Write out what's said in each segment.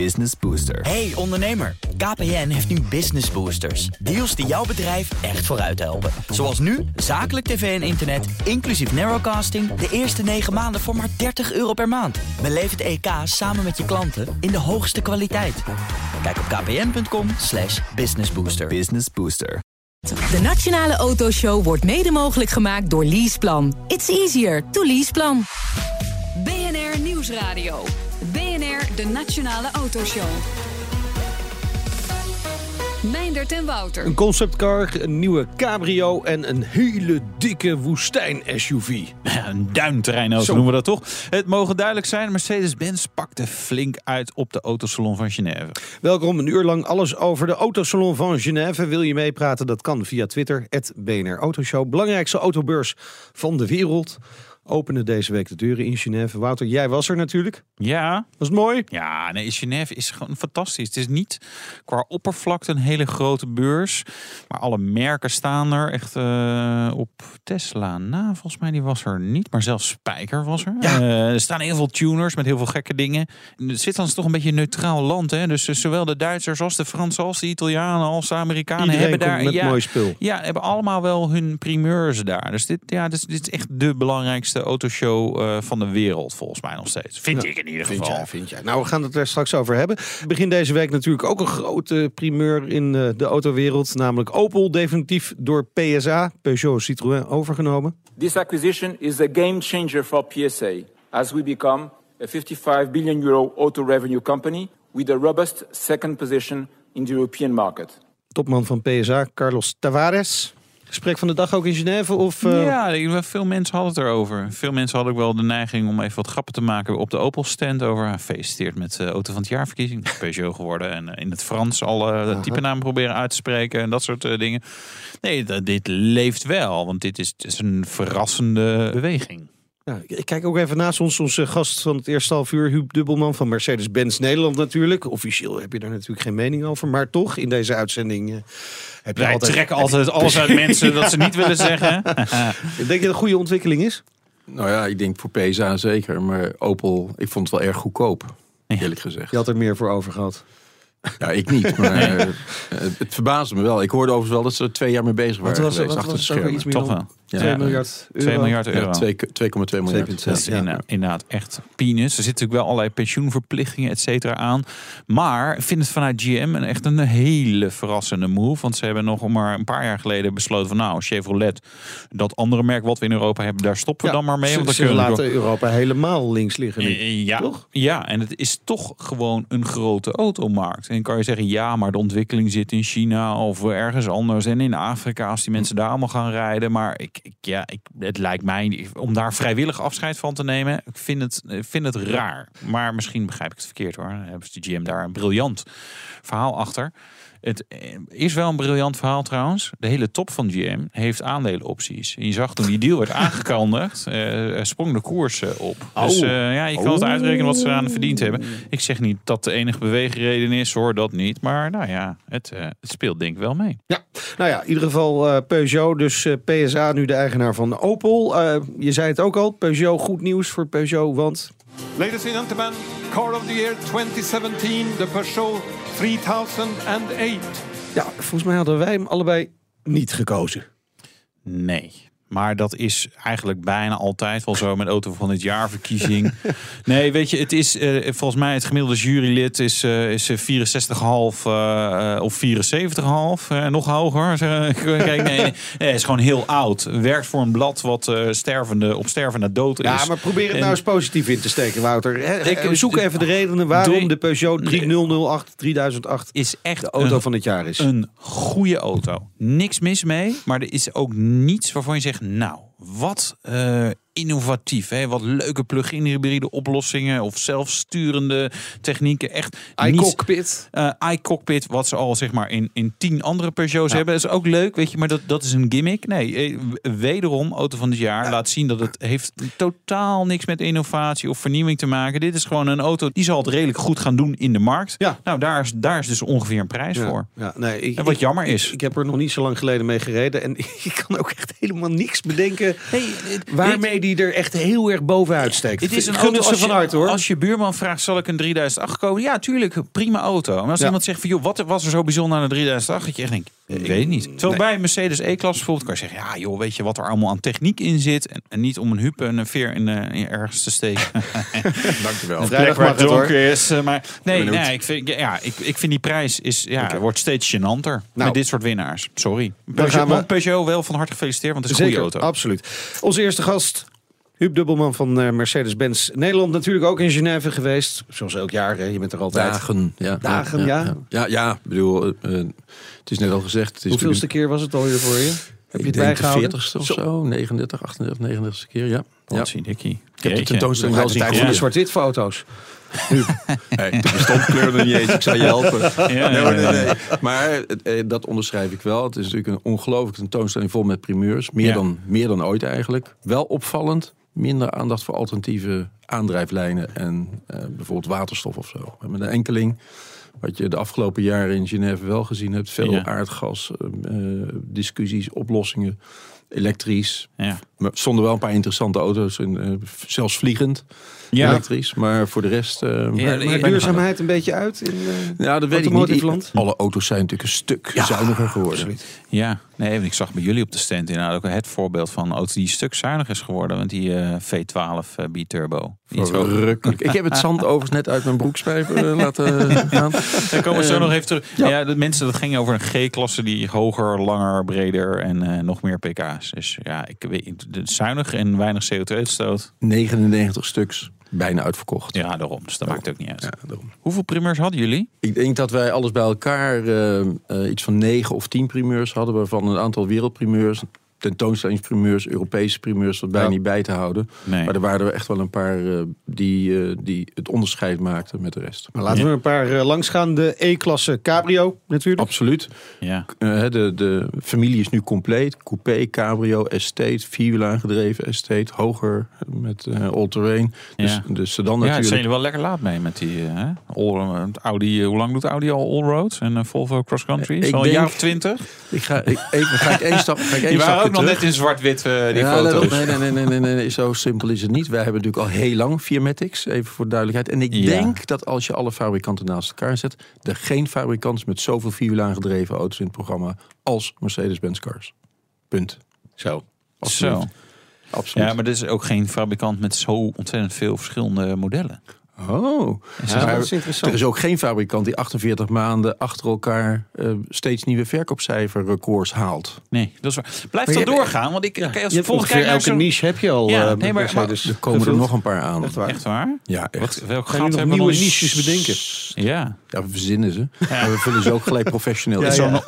Business Booster. Hey ondernemer, KPN heeft nu Business Boosters. Deals die jouw bedrijf echt vooruit helpen. Zoals nu, zakelijk tv en internet, inclusief narrowcasting... de eerste 9 maanden voor maar 30 euro per maand. Beleef het EK samen met je klanten in de hoogste kwaliteit. Kijk op kpn.com slash businessbooster. Business Booster. De Nationale Autoshow wordt mede mogelijk gemaakt door Leaseplan. It's easier to leaseplan. BNR Nieuwsradio. De Nationale Autoshow. Meindert en Wouter. Een conceptcar, een nieuwe cabrio en een hele dikke woestijn-SUV. Een duinterreinauto Zo. noemen we dat toch. Het mogen duidelijk zijn, Mercedes-Benz pakte flink uit op de autosalon van Genève. Welkom een uur lang alles over de Autosalon van Genève. Wil je meepraten? Dat kan via Twitter, BNR Autoshow. Belangrijkste autobeurs van de wereld. Openen deze week de deuren in Genève. Wouter, jij was er natuurlijk. Ja, Was het mooi? ja, nee, Genève is gewoon fantastisch. Het is niet qua oppervlakte een hele grote beurs. Maar alle merken staan er echt eh, op Tesla. na. volgens mij die was er niet. Maar zelfs Spijker was er. Ja. Eh, er staan heel veel tuners met heel veel gekke dingen. Zwitserland is toch een beetje een neutraal land. Hè? Dus eh, zowel de Duitsers als de Fransen als de Italianen als de Amerikanen Iedereen hebben daar... met ja, mooi spul. Ja, hebben allemaal wel hun primeurs daar. Dus dit, ja, dit is echt de belangrijkste autoshow eh, van de wereld, volgens mij nog steeds. Vind ik in ieder Vind geval. jij, vind jij. Nou, we gaan het er straks over hebben. Begin deze week natuurlijk ook een grote primeur in eh, de autowereld. Namelijk Opel, definitief door PSA, Peugeot Citroën, overgenomen. This acquisition is a game changer for PSA as we become a 55 billion euro auto revenue company with a robust second position in the European market. Topman van PSA, Carlos Tavares. Gesprek van de dag ook in Genève? Of, eh, Ja, veel mensen hadden het erover. Veel mensen hadden ook wel de neiging om even wat grappen te maken op de Opel stand over. ah, Gefeliciteerd met de auto van het jaarverkiezing. Peugeot geworden. En eh, in het Frans al eh, de type naam proberen uit te spreken en dat soort eh, dingen. Nee, dit leeft wel, want dit is een verrassende beweging. Ja, ik kijk ook even naast ons, onze gast van het eerste half uur, Huub Dubbelman van Mercedes-Benz Nederland natuurlijk. Officieel heb je daar natuurlijk geen mening over, maar toch in deze uitzending eh, heb je Wij altijd... trekken altijd alles uit mensen dat ze niet willen zeggen. Denk je dat het een goede ontwikkeling is? Nou ja, ik denk voor PSA zeker. Maar Opel, ik vond het wel erg goedkoop. Eerlijk gezegd. Je had er meer voor over gehad. Ja, ik niet. Maar eh, het verbaasde me wel. Ik hoorde overigens wel dat ze er twee jaar mee bezig waren Wat was, geweest. wat achter was de schermen. iets meer Toch dan wel. 2 Ja. miljard euro? 2 miljard euro. Ja, 2 2,2 miljard. 2,6. Dat is inderdaad, echt peanuts. Er zitten natuurlijk wel allerlei pensioenverplichtingen, et cetera, aan. Maar ik vind het vanuit GM een echt een hele verrassende move. Want ze hebben nog maar een paar jaar geleden besloten van... nou, Chevrolet, dat andere merk wat we in Europa hebben... daar stoppen we dan maar mee. Ze, Want dan ze kunnen laten Europa helemaal links liggen. nu. Eh, Ja, Toch? ja, en het is toch gewoon een grote automarkt. En kan je zeggen, ja, maar de ontwikkeling zit in China of ergens anders. En in Afrika, als die mensen daar allemaal gaan rijden. Maar ik, ik, ja, ik, het lijkt mij, om daar vrijwillig afscheid van te nemen, ik vind het, vind het raar. Maar misschien begrijp ik het verkeerd hoor. Hebben ze de GM daar een briljant verhaal achter. Het eh, is wel een briljant verhaal trouwens. De hele top van GM heeft aandelenopties. En je zag toen die deal werd aangekondigd, eh, er sprong de koers eh, op. Dus Oh. eh, ja, je kan het uitrekenen wat ze aan verdiend hebben. Ik zeg niet dat de enige beweegreden is, hoor, dat niet. Maar nou ja, het, eh, het speelt denk ik wel mee. Ja, nou ja, in ieder geval eh, Peugeot, dus PSA nu de eigenaar van Opel. Eh, je zei het ook al, Peugeot, goed nieuws voor Peugeot, want Ladies and gentlemen, Car of the Year 2017, the Peugeot 3008. ja, volgens mij hadden wij hem allebei niet gekozen. Nee. Maar dat is eigenlijk bijna altijd wel zo met auto van het jaar verkiezing. nee, weet je, het is eh, volgens mij het gemiddelde jurylid is, eh is eh, 64,5 eh, of 74,5. eh, nog hoger. Kijk, nee, nee, is gewoon heel oud. Werkt voor een blad wat stervende, op stervende dood is. Ja, maar probeer het En- nou eens positief in te steken, Wouter. Hè, Ik- zoek even de redenen waarom de Peugeot 3008 3008 is echt de auto een, van het jaar is. een goede auto. Niks mis mee, maar er is ook niets waarvan je zegt, nou, wat eh, innovatief. Hè? Wat leuke plug-in hybride oplossingen of zelfsturende technieken. Echt iCockpit. eh iCockpit, wat ze al zeg maar in, in tien andere Peugeots hebben. Dat is ook leuk, weet je, maar dat, dat is een gimmick. Nee, eh, wederom, auto van het jaar laat zien dat het heeft totaal niks met innovatie of vernieuwing te maken. Dit is gewoon een auto die zal het redelijk goed gaan doen in de markt. Ja. Nou, daar is, daar is dus ongeveer een prijs Ja, voor. ja, nee, ik, En wat ik- jammer is. Ik, ik heb er nog niet zo lang geleden mee gereden. En ik kan ook echt helemaal niks bedenken je waarmee die er echt heel erg bovenuit steekt. Het is een Gun auto als van je, hoor. als je buurman vraagt, zal ik een 3008 komen? Ja, tuurlijk, prima auto. Maar als Ja. iemand zegt van, joh, wat was er zo bijzonder aan de 3008? Dat je echt denkt, ik weet het niet. Terwijl bij een Mercedes E-klasse bijvoorbeeld kan je zeggen, ja joh, weet je wat er allemaal aan techniek in zit? En, en niet om een hup en een veer in, eh, in ergens te steken. Dankjewel. Plek waar het het, hoor. donker is. eh, Maar nee, nee ik, vind, ja, ik, ik vind die prijs is, ja, wordt steeds gênanter Nou. met dit soort winnaars. Sorry. Dan Peugeot, gaan we- want Peugeot wel van harte gefeliciteerd, want het is een Zeker, goede auto. absoluut. Onze eerste gast, Huub Dubbelman van eh, Mercedes-Benz Nederland. Natuurlijk ook in Genève geweest. Zoals elk jaar, hè. je bent er altijd. Dagen, ja. Dagen, ja. Ja, ja, ja, ik bedoel, eh, eh, het is net al gezegd. Het is Hoeveelste keer was het alweer voor je? Heb je ik het denk de bijgehouden? 40ste of zo, 39, 38, 39ste keer, ja. ja. Wat zie dikkie. Ik heb de tentoonstelling wel de zien tijd de zwart-wit foto's. Hey, de bestandkleur nog niet eens, ik zou je helpen. Ja, Nee, maar, ja, nee, ja. nee. maar dat onderschrijf ik wel. Het is natuurlijk een ongelooflijke tentoonstelling vol met primeurs. Meer, Ja. dan, meer dan ooit eigenlijk. Wel opvallend. Minder aandacht voor alternatieve aandrijflijnen en eh, bijvoorbeeld waterstof of zo. We hebben een enkeling, wat je de afgelopen jaren in Genève wel gezien hebt. Veel Ja. aardgas, eh, eh, discussies, oplossingen, elektrisch. Ja. Maar er stonden wel een paar interessante auto's, in, eh, zelfs vliegend Ja. elektrisch. Maar voor de rest... eh, Ja, Maar duurzaamheid een beetje uit in eh, ja, dat weet ik niet. Land? Alle auto's zijn natuurlijk een stuk zuiniger geworden. absoluut. Ja, nee, want ik zag bij jullie op de stand inderdaad ook het voorbeeld van een auto die een stuk zuiniger is geworden. Want die eh, V12 eh, B-turbo. Verrukkelijk. Ik heb het zand overigens net uit mijn broekspijp eh, laten gaan. Daar komen we zo Eh, nog even terug. ja. Ja. de mensen, dat ging over een G-klasse die hoger, langer, breder en eh, nog meer pk's. Dus ja, ik weet, zuinig en weinig CO2-uitstoot. 99 stuks, bijna uitverkocht. Ja, daarom. Dus dat maakt ook niet uit. Ja, daarom. Hoeveel primeurs hadden jullie? Ik denk dat wij alles bij elkaar eh, eh, iets van 9 of 10 primeurs hadden, waarvan een aantal wereldprimeurs, tentoonstellingsprimeurs, Europese primeurs, wat bijna Ja. niet bij te houden. Nee. Maar er waren er echt wel een paar eh, die, eh, die het onderscheid maakten met de rest. Maar laten we een paar eh, langsgaan. De E-klasse Cabrio natuurlijk. Absoluut. Ja. Eh, de, de familie is nu compleet. Coupé, cabrio, estate, vierwiel aangedreven estate. Hoger met all-terrain. Dus Ja. de sedan Ja, daar zijn natuurlijk. jullie wel lekker laat mee met die hè? all, Audi. Hoe lang doet Audi al all-roads en Volvo cross country? Een jaar of twintig? Ik ga, ik, even, ga ik één stap ga ik één ook nog terug. net in zwart-wit, eh, die ja, foto's. nee, nee, nee, nee, nee, nee, nee, zo simpel is het niet. Wij hebben natuurlijk al heel lang Firmatics, even voor duidelijkheid. En ik Ja. denk dat als je alle fabrikanten naast elkaar zet... er geen fabrikant is met zoveel vierwiel aangedreven auto's in het programma... als Mercedes-Benz Cars. Punt. Zo. Absoluut. Zo. Absoluut. Ja, maar er is ook geen fabrikant met zo ontzettend veel verschillende modellen. Oh, Ja, Maar dat is interessant. er is ook geen fabrikant die 48 maanden achter elkaar eh, steeds nieuwe verkoopcijferrecords haalt. Nee, dat is waar. Blijf Maar dan je- doorgaan, want ik kijk als Je keer naar elke niche heb je al. Ja, eh, nee, maar- Mercedes Er komen er nog een paar aan. Echt waar. Echt waar? Ja, echt. Wat, welk Gaan we nieuwe niches bedenken? Ja. Ja, we verzinnen ze. Maar we vullen ze ook gelijk professioneel. Ja. Zo'n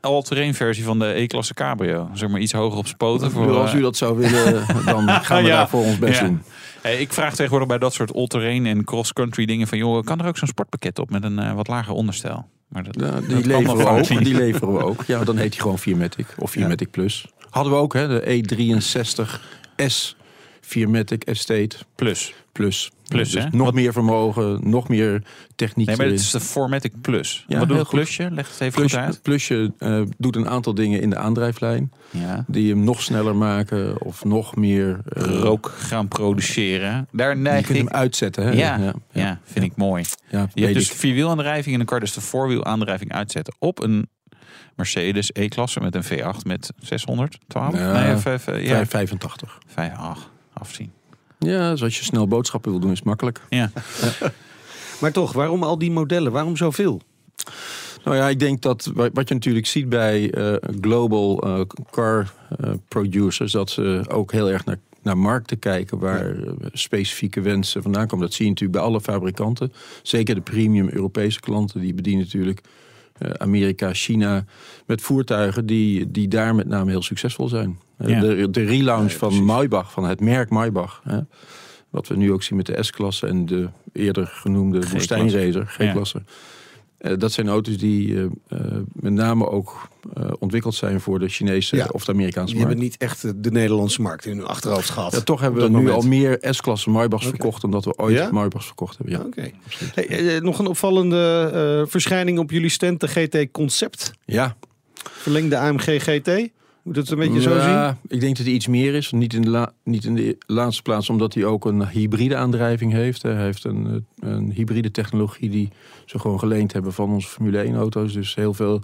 all-terrain versie van de E-klasse Cabrio. Zeg maar iets hoger op spoten. Voor, als u eh, dat zou willen, dan gaan we Ja. daar voor ons best Ja. doen. Hey, ik vraag tegenwoordig bij dat soort all-terrain en cross-country dingen van... joh, kan er ook zo'n sportpakket op met een eh, wat lager onderstel? Maar dat, Ja, die leveren we ook. Die leveren we ook. Ja, dan heet hij gewoon 4matic of 4matic Plus. Hadden we ook, hè, de E63S 4matic Estate Plus. Plus. Plus, dus hè? nog Wat- meer vermogen, nog meer techniek Nee, maar het is de Formatic Plus. Ja, wat doet het plusje? Leg het even goed uit. plusje eh, doet een aantal dingen in de aandrijflijn. Ja. Die hem nog sneller maken of nog meer... eh, Rook gaan produceren. Daar je neig kunt ik... hem uitzetten. Hè? Ja, ja, ja, vind ik mooi. ja, Je hebt dus vierwielaandrijving en dan kan je dus de voorwielaandrijving uitzetten op een Mercedes E-klasse met een V8 met 612. Ja, nee, of, even, ja, 585. vijf, ach, afzien. Ja, dus als je snel boodschappen wil doen, is het makkelijk. Ja. Maar toch, waarom al die modellen? Waarom zoveel? Nou ja, ik denk dat wa- wat je natuurlijk ziet bij eh, global eh, car eh, producers, dat ze ook heel erg naar, naar markten kijken waar specifieke wensen vandaan komen. Dat zie je natuurlijk bij alle fabrikanten. Zeker de premium Europese klanten, die bedienen natuurlijk eh, Amerika, China met voertuigen die, die daar met name heel succesvol zijn. Ja. De, de relaunch Ja, van. Maybach, van het merk Maybach. Hè, wat we nu ook zien met de S-klasse en de eerder genoemde G-klasse. woestijnracer, G-klasse. Eh, dat zijn auto's die eh, eh, met name ook eh, ontwikkeld zijn voor de Chinese Ja. of de Amerikaanse Die markt. hebben niet echt de Nederlandse markt in hun achterhoofd gehad. Ja, toch hebben we nu moment. al meer S-klasse Maybachs verkocht dan dat we ooit Ja? Maybachs verkocht hebben. Ja. Hey, nog een opvallende eh, verschijning op jullie stand, de GT Concept. ja, Verlengde AMG GT. Moet het een beetje zo zien? Ja, ik denk dat hij iets meer is. Niet in, de la- niet in de laatste plaats omdat hij ook een hybride aandrijving heeft. Hij heeft een, eh, een hybride technologie die ze gewoon geleend hebben van onze Formule 1 auto's. Dus heel veel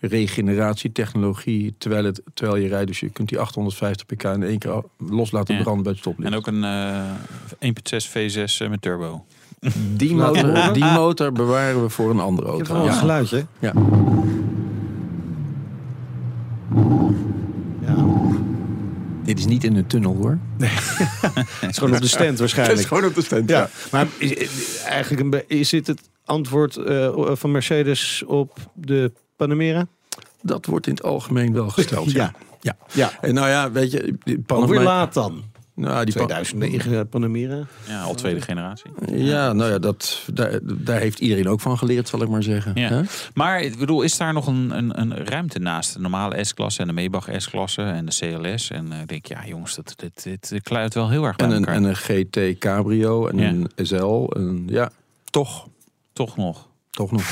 regeneratietechnologie terwijl, het, terwijl je rijdt. Dus je kunt die 850 pk in één keer los laten Ja. branden bij het stoplicht. En ook een eh 1.6 V6 eh, met turbo. die, motor, die motor bewaren we voor een andere Ik heb auto. wel een Ja. geluidje. Ja. Ja. Dit is niet in een tunnel hoor. Het is gewoon op de stand waarschijnlijk. gewoon op de stand. Ja, maar is, eigenlijk is dit het antwoord eh, van Mercedes op de Panamera? Dat wordt in het algemeen wel gesteld. ja. ja. Ja. En nou ja, weet je, die Hoe laat dan? Nou, die Pan- 2009 Panamera. Ja, al tweede generatie. Ja, nou ja, dat, daar, daar heeft iedereen ook van geleerd, zal ik maar zeggen. Ja. Hè? Maar ik bedoel, is daar nog een, een, een ruimte naast de normale S-klasse en de Maybach S-klasse en de CLS? En eh, ik denk, ja jongens, dat, dit, dit kluit wel heel erg bij En, een, elkaar. en een GT Cabrio en Ja. een SL. En, ja, toch. Toch nog. Toch nog.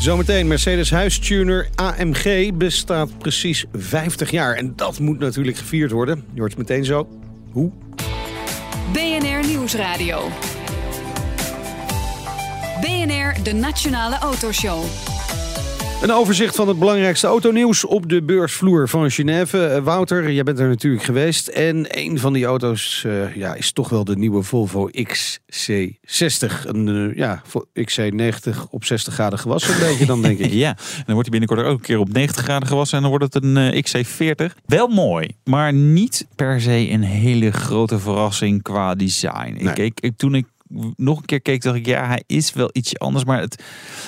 Zometeen Mercedes huistuner AMG bestaat precies 50 jaar. En dat moet natuurlijk gevierd worden. Je hoort het meteen zo. Hoe? BNR Nieuwsradio. BNR, de Nationale Autoshow. Een overzicht van het belangrijkste autonieuws op de beursvloer van Genève. Eh, Wouter, jij bent er natuurlijk geweest. En een van die auto's eh, ja, is toch wel de nieuwe Volvo XC60. Een eh, ja, vo- XC90 op 60 graden gewassen een beetje dan denk ik. Ja, en dan wordt hij binnenkort ook een keer op 90 graden gewassen en dan wordt het een eh, XC40. Wel mooi, maar niet per se een hele grote verrassing qua design. Ik, ik, ik, toen ik nog een keer keek, dacht ik, ja, hij is wel ietsje anders. Maar het,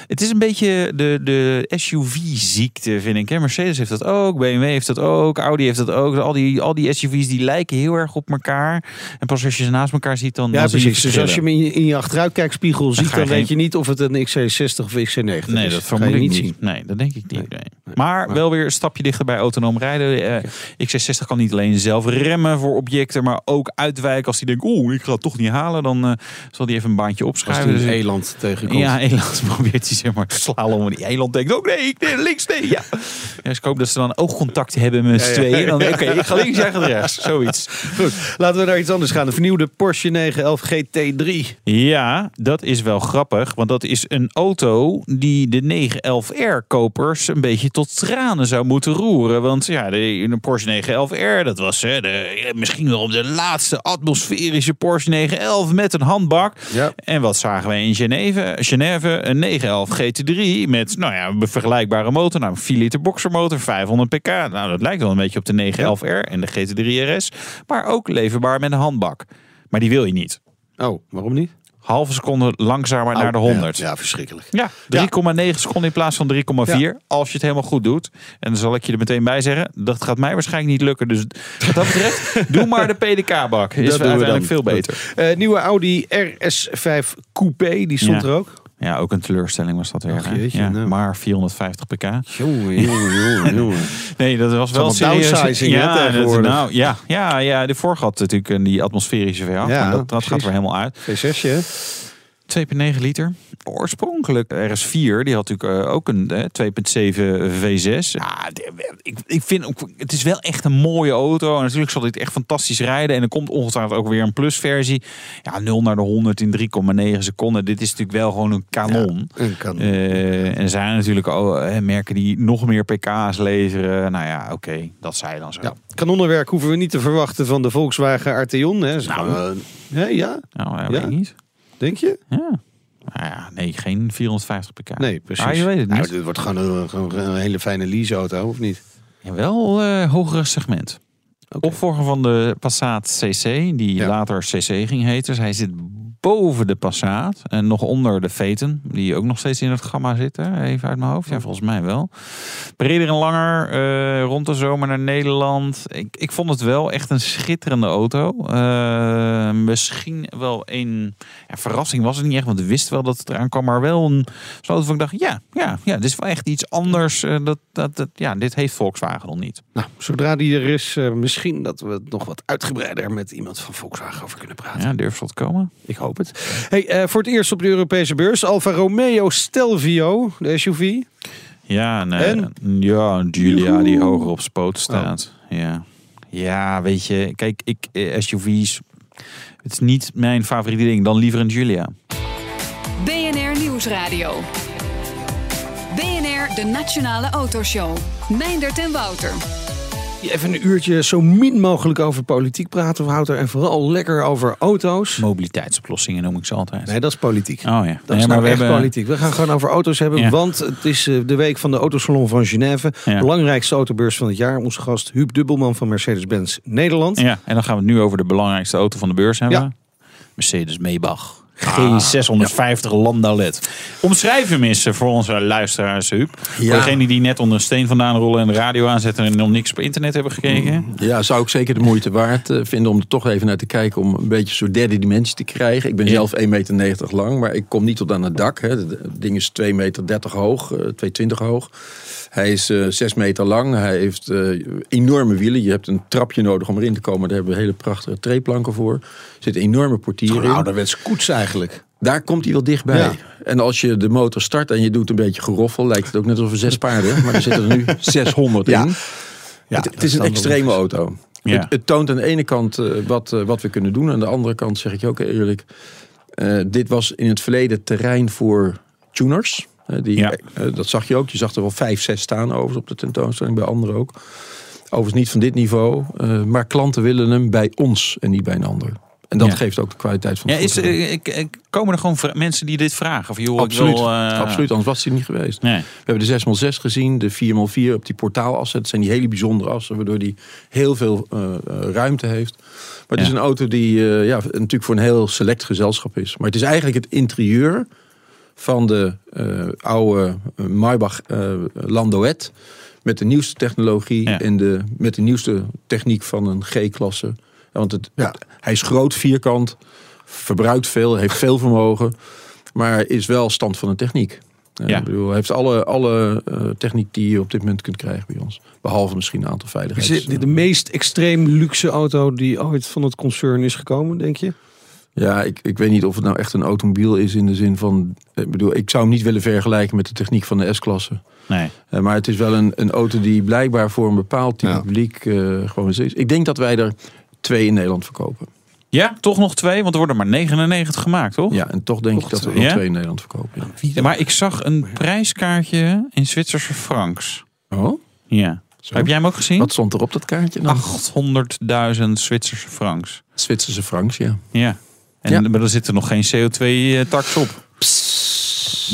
het is een beetje de, de SUV-ziekte, vind ik. Hè? Mercedes heeft dat ook, BMW heeft dat ook, Audi heeft dat ook. Al die, al die SUV's die lijken heel erg op elkaar. En pas als je ze naast elkaar ziet, dan, Ja, dan precies. Dus als je hem in je, in je achteruitkijkspiegel ziet, dan weet je niet of het een XC60 of XC90 Nee, is. dat vermoed ik niet zien. Nee, dat denk ik niet. Nee. nee. Nee. Maar Maar- wel weer een stapje dichter bij autonoom rijden. Eh, XC60 kan niet alleen zelf remmen voor objecten, maar ook uitwijken. Als hij denkt, oeh, ik ga het toch niet halen, dan eh, zal hij even een baantje Als opschuiven. hij een Dus- eland tegenkomt. ja, Eland probeert hij zeg maar te slalom. En die Eland denkt, oh nee, ik- nee, links, nee, ja. ja. Dus ik hoop dat ze dan oogcontact hebben met z'n Ja, tweeën. Oké, ik ga links, jij gaat rechts. Zoiets. Goed, laten we naar iets anders gaan. De vernieuwde Porsche 911 GT3. Ja, dat is wel grappig. Want dat is een auto die de 911R-kopers een beetje tot tranen zou moeten roeren. Want ja, de, de Porsche 911R, dat was hè, de, misschien wel de laatste atmosferische Porsche 911 met een handbak. Ja. En wat zagen wij in Geneve? Geneve een 911 GT3 met nou ja, een vergelijkbare motor. Nou, een 4 liter boxermotor, 500 pk. Nou, dat lijkt wel een beetje op de 911R en de GT3 RS. Maar ook leverbaar met een handbak. Maar die wil je niet Oh, waarom niet? Halve seconde langzamer naar de 100. Ja, ja, verschrikkelijk. Ja, 3,9 seconden in plaats van 3,4. Als je het helemaal goed doet. En dan zal ik je er meteen bij zeggen. Dat gaat mij waarschijnlijk niet lukken. Dus wat dat betreft, doe maar de PDK-bak. Is Dat we uiteindelijk veel beter. Eh, nieuwe Audi RS5 Coupé, die stond er ook. Ja, ook een teleurstelling was dat weer. Ach, hè? jeetje, ja, nou. Maar 450 pk. Jongen, jongen, jongen, jongen. Nee, dat was wel serieus. downsizing, hè, ja, dat- nou, ja, ja, ja, de vorige had natuurlijk een- die atmosferische V8. Ja, maar dat, dat gaat er helemaal uit. V6, hè? 2,9 liter. Oorspronkelijk RS4, die had natuurlijk eh, ook een eh, 2,7 V6. Ja, ik, ik vind ook, het is wel echt een mooie auto. En natuurlijk zal dit echt fantastisch rijden. En er komt ongetwijfeld ook weer een plusversie. Ja, 0 naar de 100 in 3,9 seconden. Dit is natuurlijk wel gewoon een kanon. Een kan. Eh, en er zijn natuurlijk eh, merken die nog meer pk's leveren. Nou ja, oké, dat zij dan zo. Ja. Kanonnenwerk hoeven we niet te verwachten van de Volkswagen Arteon. Hè? Ze Nou. gaan, eh, hè, ja, Nou, ja, Ja? weet ik niet. Denk je? Ja. Nou ja, nee, geen 450 pk. Nee, precies. Ah, je weet het Nou, dit wordt gewoon een, gewoon een hele fijne leaseauto, of niet? Ja, wel eh hogere segment. Oké. Opvolger van de Passat CC, die Ja. later CC ging heten. Dus hij zit boven de Passat en nog onder de Phaeton, die ook nog steeds in het gamma zitten. Even uit mijn hoofd. Ja, volgens mij wel. Breder en langer, eh, rond de zomer naar Nederland. Ik, ik vond het wel echt een schitterende auto. Eh, misschien wel een ja, verrassing was het niet echt, want we wisten wel dat het eraan kwam. Maar wel een auto van ik dacht, ja, ja, ja, dit is wel echt iets anders. Eh, dat, dat, dat, ja, dit heeft Volkswagen nog niet. Nou, zodra die er is, misschien dat we het nog wat uitgebreider met iemand van Volkswagen over kunnen praten. Ja, durft tot komen. Ik hoop het. Hey, eh, voor het eerst op de Europese beurs, Alfa Romeo Stelvio, de SUV. Ja, nee, En? ja, een Giulia die hoger op spoot staat. Ja. ja, weet je, kijk, ik eh, SUV's, het is niet mijn favoriete ding. Dan liever een Giulia. BNR Nieuwsradio. BNR, de Nationale Autoshow. Meindert en Wouter. Even een uurtje zo min mogelijk over politiek praten, Wouter. En vooral lekker over auto's. Mobiliteitsoplossingen noem ik ze altijd. Nee, dat is politiek. Oh ja, Dat Nee, is nou maar we echt hebben politiek. We gaan gewoon over auto's hebben, Ja. want het is eh, de week van de Autosalon van Genève. Ja. Belangrijkste autobeurs van het jaar. Onze gast Huub Dubbelman van Mercedes-Benz Nederland. Ja, en dan gaan we het nu over de belangrijkste auto van de beurs hebben. Mercedes Maybach. G650 Landaulet. Omschrijf hem eens eh, voor onze luisteraars, Huub. Voor Ja. degenen die net onder een steen vandaan rollen en de radio aanzetten en nog niks op internet hebben gekeken. Ja, zou ik zeker de moeite waard eh, vinden om er toch even naar te kijken. Om een beetje soort derde dimensie te krijgen. Ik ben Ja. zelf 1,90 meter lang, maar ik kom niet tot aan het dak. Hè. Het ding is 2,30 meter hoog, eh, 2,20 hoog. Hij is eh 6 meter lang. Hij heeft eh, enorme wielen. Je hebt een trapje nodig om erin te komen. Daar hebben we hele prachtige treeplanken voor. Er zitten enorme portieren Een in. ouderwets koets eigenlijk. Daar komt hij wel dichtbij. Ja. En als je de motor start en je doet een beetje geroffel, lijkt het ook net alsof er zes paarden. Maar er zitten er nu 600 Ja. in. Ja, het, is een extreme auto. Ja. Het, het toont aan de ene kant eh, wat, wat we kunnen doen. Aan de andere kant zeg ik je ook eerlijk. dit was in het verleden terrein voor tuners. Die, Ja. eh, dat zag je ook. Je zag er wel vijf, zes staan overigens op de tentoonstelling. Bij anderen ook. Overigens niet van dit niveau. eh, maar klanten willen hem bij ons en niet bij een ander. En dat Ja. geeft ook de kwaliteit van Ja, het is, eh, ik, ik- komen er gewoon vra- mensen die dit vragen? Of joh, Absoluut, ik wil, absoluut, anders was hij niet geweest. Nee. We hebben de 6x6 gezien, de 4x4 op die portaalassen. Dat zijn die hele bijzondere assen, waardoor die heel veel ruimte heeft. Maar het is Ja. een auto die eh, ja, natuurlijk voor een heel select gezelschap is. Maar het is eigenlijk het interieur van de eh, oude eh, Maybach eh Landauet. Met de nieuwste technologie Ja. en de, met de nieuwste techniek van een G-klasse. Want het, Ja. het- hij is groot, vierkant, verbruikt veel, heeft veel vermogen. Maar is wel stand van de techniek. Ja. Ik bedoel, hij heeft alle, alle eh, techniek die je op dit moment kunt krijgen bij ons. Behalve misschien een aantal Is veiligheids... dit de meest extreem luxe auto die ooit van het concern is gekomen, denk je? Ja, ik, ik weet niet of het nou echt een automobiel is in de zin van... Ik bedoel, ik zou hem niet willen vergelijken met de techniek van de S-klasse. Nee. Eh, maar het is wel een, een auto die blijkbaar voor een bepaald type Ja. publiek eh, gewoon is. Ik denk dat wij er twee in Nederland verkopen. Ja, toch nog twee, want er worden maar 99 gemaakt, toch? Ja, en toch denk Toch ik dat we er twee, nog ja? twee in Nederland verkopen. Ja. Ja, maar ik zag een prijskaartje in Zwitserse francs. Oh? Ja. Zo. Heb jij hem ook gezien? Wat stond er op dat kaartje dan? 800.000 Zwitserse francs. Zwitserse francs, ja. Ja. En maar er zitten nog geen CO2-tax op.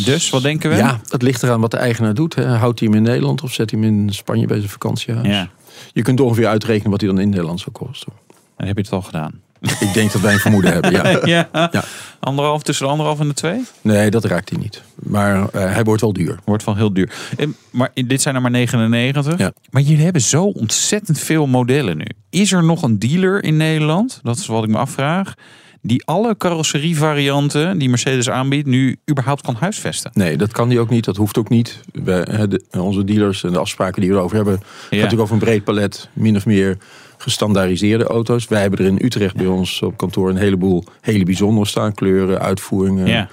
Dus, wat denken we? Ja, dat ligt eraan wat de eigenaar doet. Hè. Houdt hij hem in Nederland of zet hij hem in Spanje bij zijn vakantiehuis? Ja. Je kunt ongeveer uitrekenen wat hij dan in Nederland zou kosten. Dan heb je het al gedaan. Ik denk dat wij een vermoeden hebben, ja. ja. Ja. Anderhalf, tussen de anderhalf en de twee? Nee, dat raakt hij niet. Maar eh, hij wordt wel duur. Wordt wel heel duur. En, maar dit zijn er maar 99. Ja. Maar jullie hebben zo ontzettend veel modellen nu. Is er nog een dealer in Nederland, dat is wat ik me afvraag, die alle carrosserievarianten die Mercedes aanbiedt nu überhaupt kan huisvesten? Nee, dat kan hij ook niet. Dat hoeft ook niet. De- onze dealers en de afspraken die we erover hebben... gaat natuurlijk over een breed palet, min of meer gestandaardiseerde auto's. Wij hebben er in Utrecht bij ons op kantoor een heleboel hele bijzondere staan. Kleuren, uitvoeringen. Ja.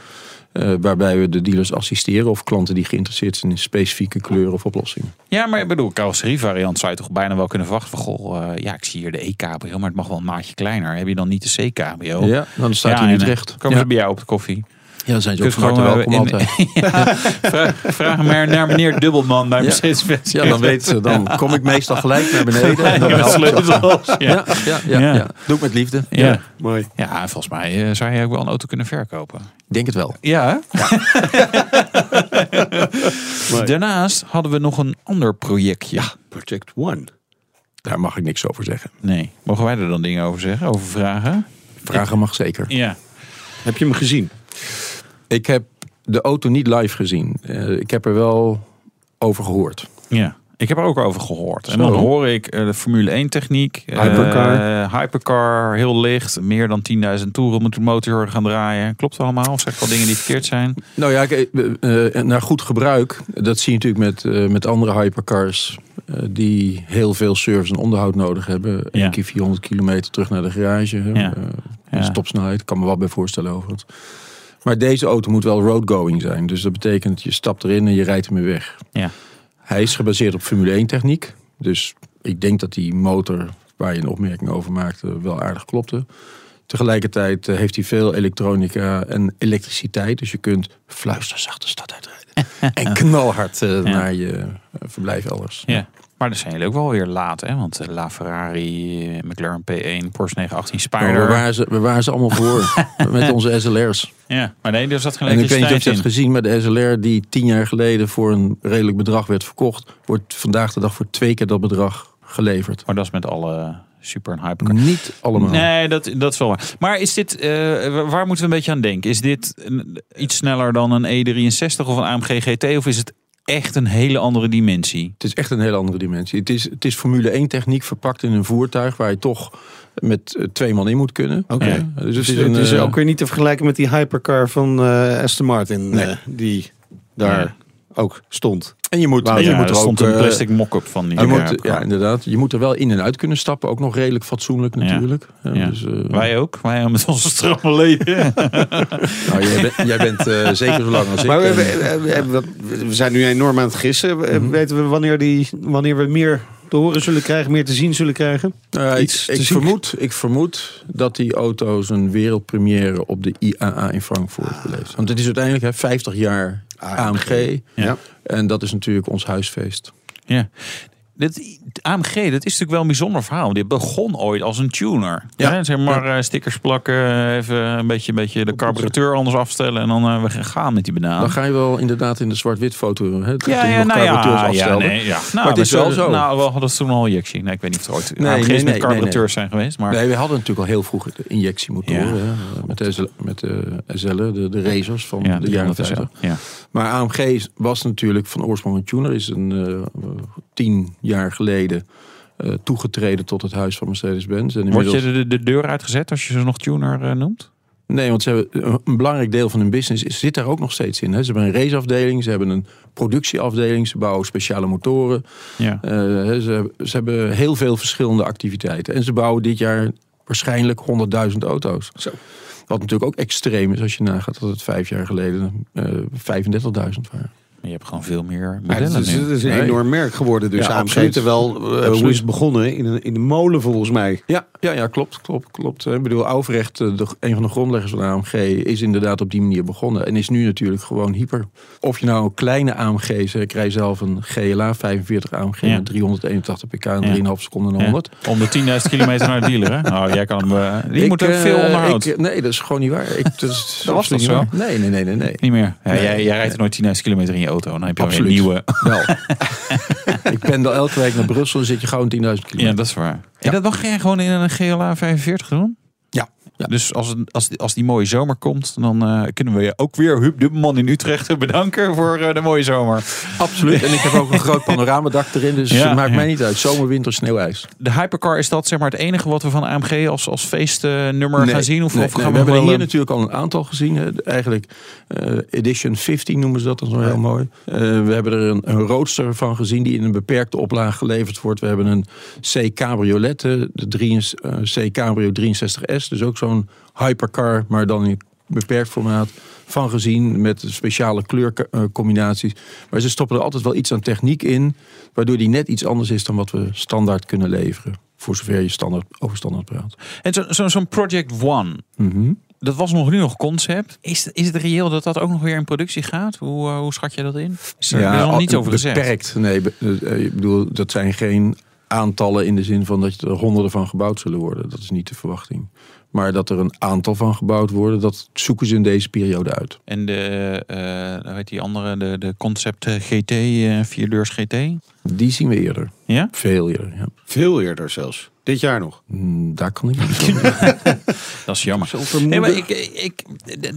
Eh, waarbij we de dealers assisteren of klanten die geïnteresseerd zijn in specifieke kleuren of oplossingen. Ja, maar ik bedoel, carrosserievariant zou je toch bijna wel kunnen verwachten van, goh, eh, ja, ik zie hier de E-cabrio, maar het mag wel een maatje kleiner. Heb je dan niet de C-cabrio? Ja, nou, dan staat hij en, eh, Utrecht. Komen ja. ze bij jou op de koffie? Ja, dan zijn ze ook je van welkom eh, in- altijd. Ja, vraag, vraag maar naar meneer Dubbelman bij Ja. Mercedes-Benz. Ja, dan weten ze. Dan kom ik meestal gelijk naar beneden. En dan Met sleutels. Ja. Ja, ja, ja, Ja. ja. Doe ik met liefde. Ja. Mooi. ja, volgens mij eh, zou je ook wel een auto kunnen verkopen. Ik denk het wel. Ja, Daarnaast hadden we nog een ander projectje. Project One. Daar mag ik niks over zeggen. Nee, mogen wij er dan dingen over zeggen? Over vragen? Vragen mag zeker. Ja. Heb je hem gezien? Ik heb de auto niet live gezien. Eh, ik heb er wel over gehoord. Ja. Ik heb er ook over gehoord. En Zo. dan hoor ik eh, de Formule 1 techniek. eh, Hypercar. hypercar, heel licht. Meer dan 10.000 toeren moet de motor gaan draaien. Klopt allemaal? Of zeg ik wel dingen die verkeerd zijn? Nou ja, naar goed gebruik. Dat zie je natuurlijk met, met andere hypercars. die heel veel service en onderhoud nodig hebben. Ja. Eén keer 400 kilometer terug naar de garage. Ja. Ja. Stopsnelheid, kan me wat bij voorstellen overigens. Maar deze auto moet wel roadgoing zijn. Dus dat betekent, je stapt erin en je rijdt ermee weg. Ja. Hij is gebaseerd op Formule 1 techniek. Dus ik denk dat die motor waar je een opmerking over maakte wel aardig klopte. Tegelijkertijd eh, heeft hij veel elektronica en elektriciteit. Dus je kunt fluisterzacht de stad uitrijden. en knalhard eh, naar je eh, verblijf elders. Ja. Maar dan zijn jullie ook wel weer laat, hè? Want La Ferrari, McLaren P1, Porsche 918 Maar Spider. we, waren ze, we waren ze allemaal voor. met onze SLR's. Ja, maar nee, er zat geen En ik weet niet of je elektriciteit hebt in. gezien, maar de SLR die tien jaar geleden voor een redelijk bedrag werd verkocht, wordt vandaag de dag voor twee keer dat bedrag geleverd. Maar dat is met alle super en hypercar. Niet allemaal. Nee, dat, dat is wel waar. Maar is dit, eh, waar waar moeten we een beetje aan denken? Is dit een- iets sneller dan een E63 of een AMG GT? Of is het echt een hele andere dimensie? Het is echt een hele andere dimensie. Het is, het is Formule 1 techniek verpakt in een voertuig waar je toch met eh, twee man in moet kunnen. Oké. Ja. Dus Dus het is het een, is eh, ook weer niet te vergelijken met die hypercar van eh, Aston Martin. Nee. die daar Ja. ook stond. en je moet, en je ja, moet er er stond ook, een plastic mock-up van die je moet, hypercar. ja, inderdaad. Je moet er wel in en uit kunnen stappen. Ook nog redelijk fatsoenlijk natuurlijk. Ja, Ja. Dus, eh, Wij ook. Wij met onze stramme leven. nou, jij, bent- jij bent eh, zeker zo lang als ik. Maar we, zijn nu enorm aan het gissen. We- Mhm. Weten we wanneer, die, wanneer we meer te horen zullen krijgen, meer te zien zullen krijgen? Nou, Iets ik, vermoed, ik vermoed dat die auto's een wereldpremière op de IAA in Frankfurt Ah. beleeft. Want het is uiteindelijk hè, 50 jaar AMG. Ja. En dat is natuurlijk ons huisfeest. Ja. Dit AMG, dat is natuurlijk wel een bijzonder verhaal. Dit begon ooit als een tuner. Ja. Hè, zeg maar eh, stickers plakken, even een beetje, een beetje de carburateur anders afstellen en dan eh, we gaan met die banaan. Dan ga je wel inderdaad in de zwart-wit foto. Hè, ja, ja, nou ja, ja, nee, ja. Nou, Maar het is wel zullen- zo. Nou, we hadden toen al injectie. Nee, ik weet niet of het ooit Nee, AMG's nee, met carburateurs nee, zijn geweest. Maar Nee, we hadden natuurlijk al heel vroeg de injectiemotoren. Met de, SL met de de, de racers van de jaren 300 50. Ja. Maar AMG was natuurlijk van oorsprong een tuner. Is een eh, tien jaar geleden eh, toegetreden tot het huis van Mercedes-Benz. En Word je de, de deur uitgezet als je ze nog tuner eh, noemt? Nee, want ze hebben, een belangrijk deel van hun business is, zit daar ook nog steeds in. Hè. Ze hebben een raceafdeling, ze hebben een productieafdeling, ze bouwen speciale motoren. Ja. Eh, hè, ze, hebben- ze hebben heel veel verschillende activiteiten. En ze bouwen dit jaar waarschijnlijk 100.000 auto's. Zo. Wat natuurlijk ook extreem is als je nagaat dat het vijf jaar geleden eh 35.000 waren. Je hebt gewoon veel meer Maar het, modellen is, het is een Nee. enorm merk geworden, dus Ja. Terwijl, eh, hoe is het begonnen? In, een, in de molen volgens mij. Ja, ja, ja klopt, klopt, klopt. Ik bedoel, Overrecht, eh, de, een van de grondleggers van de AMG, is inderdaad op die manier begonnen. En is nu natuurlijk gewoon hyper. Of je nou een kleine AMG is, ik rij zelf een GLA 45 AMG Ja. met 381 pk en Ja. 3,5 seconden naar Ja. 100. Om de 10.000 kilometer naar de dealer, hè? Nou, jij kan hem... eh, die Ik, moet ook eh, veel onderhoud. ik- nee, dat is gewoon niet waar. Ik, dat, Dat was toch waar. Nee, nee, nee, nee. nee. Niet meer. Ja, Nee. jij, jij rijdt er nooit 10.000 kilometer in je auto. Dan heb je Absoluut. nieuwe. Wel. ik pendel elke week naar Brussel, dan zit je gewoon 10.000 kilometer. Ja, dat is waar. En dat mag jij gewoon in een GLA 45 doen? Ja. Dus als, als, die- als die mooie zomer komt, dan eh, kunnen we je ook weer Huub de man in Utrecht bedanken voor eh, de mooie zomer. Absoluut. En ik heb ook een groot panoramadak erin, dus Ja, het maakt ja. mij niet uit. Zomer, winter, sneeuw, ijs. De Hypercar, is dat zeg maar het enige wat we van AMG als, als feestnummer gaan zien? Of, nee, of nee, gaan we we, hebben er hier eh, natuurlijk al een aantal gezien. Hè. Eigenlijk Edition 15 noemen ze dat, dat is wel heel mooi. We hebben er een, een roadster van gezien die in een beperkte oplage geleverd wordt. We hebben een C Cabriolet, eh, de 3, C Cabrio 63S. Dus ook zo'n hypercar, maar dan in beperkt formaat van gezien met speciale kleurcombinaties. Maar ze stoppen er altijd wel iets aan techniek in, waardoor die net iets anders is dan wat we standaard kunnen leveren. Voor zover je standaard, over standaard praat. En zo- zo- zo'n Project One, Mhm. dat was nog nu nog concept. Is, is het reëel dat dat ook nog weer in productie gaat? Hoe, eh, hoe schat je dat in? Is er, er nog al- niets over gezegd. beperkt. Nee, be- eh, ik bedoel, dat zijn geen aantallen in de zin van dat er honderden van gebouwd zullen worden. Dat is niet de verwachting. Maar dat er een aantal van gebouwd worden, dat zoeken ze in deze periode uit. En de, eh hoe heet die andere, de, de concept GT, eh vierdeurs GT? Die zien we eerder. Ja? Veel eerder. Ja. Veel eerder zelfs. Dit jaar nog. Mm, Daar kan ik niet. Dat is jammer. Zo Nee, vermoeden. maar ik, ik,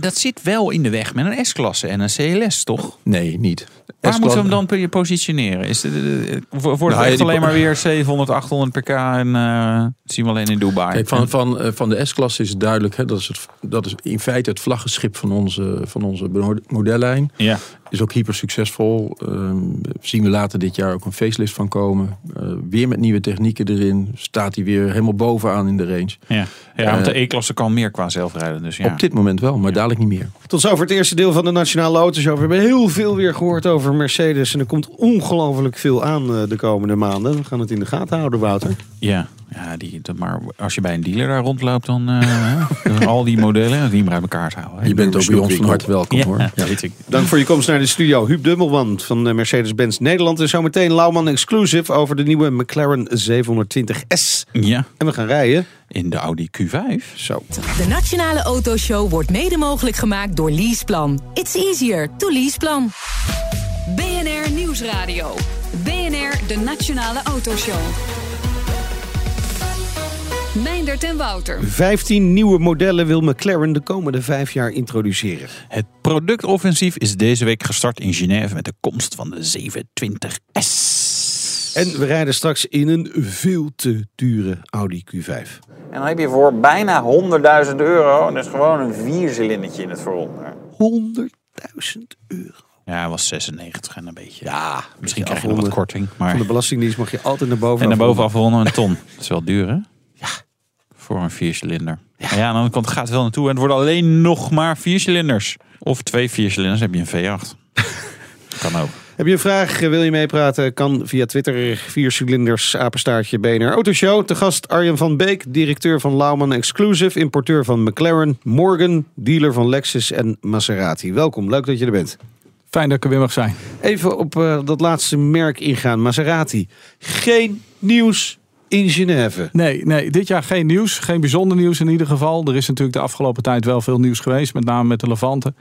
dat zit wel in de weg met een S-klasse en een CLS, toch? Nee, niet. Waar moeten we hem dan positioneren? Is het, eh, eh, het Nou, echt die- alleen maar weer 700, 800 pk en eh, zien we alleen in Dubai? Kijk, van, van, van de S-klasse is het duidelijk. Hè, dat, is het, dat is in feite het vlaggenschip van onze, van onze mo- modellijn. Ja, is ook hyper succesvol. Ehm, zien we later dit jaar ook een facelift van komen. Eh, weer met nieuwe technieken erin. Staat hij weer helemaal bovenaan in de range. Ja, ja want de E-klasse kan meer qua zelfrijden. Dus ja. Op dit moment wel, maar dadelijk niet meer. Tot zover het eerste deel van de Nationale Autoshow. We hebben heel veel weer gehoord over Mercedes. En er komt ongelooflijk veel aan eh, de komende maanden. We gaan het in de gaten houden, Wouter. Ja, ja die, dat, maar als je bij een dealer daar rondloopt, dan eh, al die modellen, die maar uit elkaar te houden. hè. Je bent ook bij ons van harte welkom Ja, hoor. ja, weet ik. Dank voor je komst naar de studio. Huub Dubbelman van eh, Mercedes-Benz Nederland. En zometeen Lauwman Exclusive over de nieuwe McLaren 720S. Ja, En we gaan rijden. in de Audi Q5. Zo. De Nationale Autoshow wordt mede mogelijk gemaakt door Leaseplan. It's easier to Leaseplan. BNR Nieuwsradio. BNR, de Nationale Autoshow. Meindert en Wouter. 15 nieuwe modellen wil McLaren de komende vijf jaar introduceren. Het productoffensief is deze week gestart in Genève met de komst van de 720S. En we rijden straks in een veel te dure Audi Q5. En dan heb je voor bijna 100.000 euro, dus gewoon een viercilindertje in het vooronder. 100.000 euro. Ja, hij was 96 en een beetje. Ja, Misschien krijg je nog wat korting. Maar... Van de Belastingdienst mag je altijd naar boven. En daarboven afronden een ton. Dat is wel duur, hè? Voor een viercilinder. Ja, ja aan de andere kant gaat het wel naartoe. En het worden alleen nog maar viercilinders. Of twee viercilinders heb je een V8. kan ook. Heb je een vraag, wil je meepraten? Kan via Twitter, vier cilinders, apenstaartje, BNR Autoshow. Te gast Arjen van Beek, directeur van Lauman Exclusive, importeur van McLaren, Morgan, dealer van Lexus en Maserati. Welkom, leuk dat je er bent. Fijn dat ik er weer mag zijn. Even op eh, dat laatste merk ingaan, Maserati. Geen nieuws in Genève. Nee, nee, dit jaar geen nieuws. Geen bijzonder nieuws in ieder geval. Er is natuurlijk de afgelopen tijd wel veel nieuws geweest. Met name met de Levante.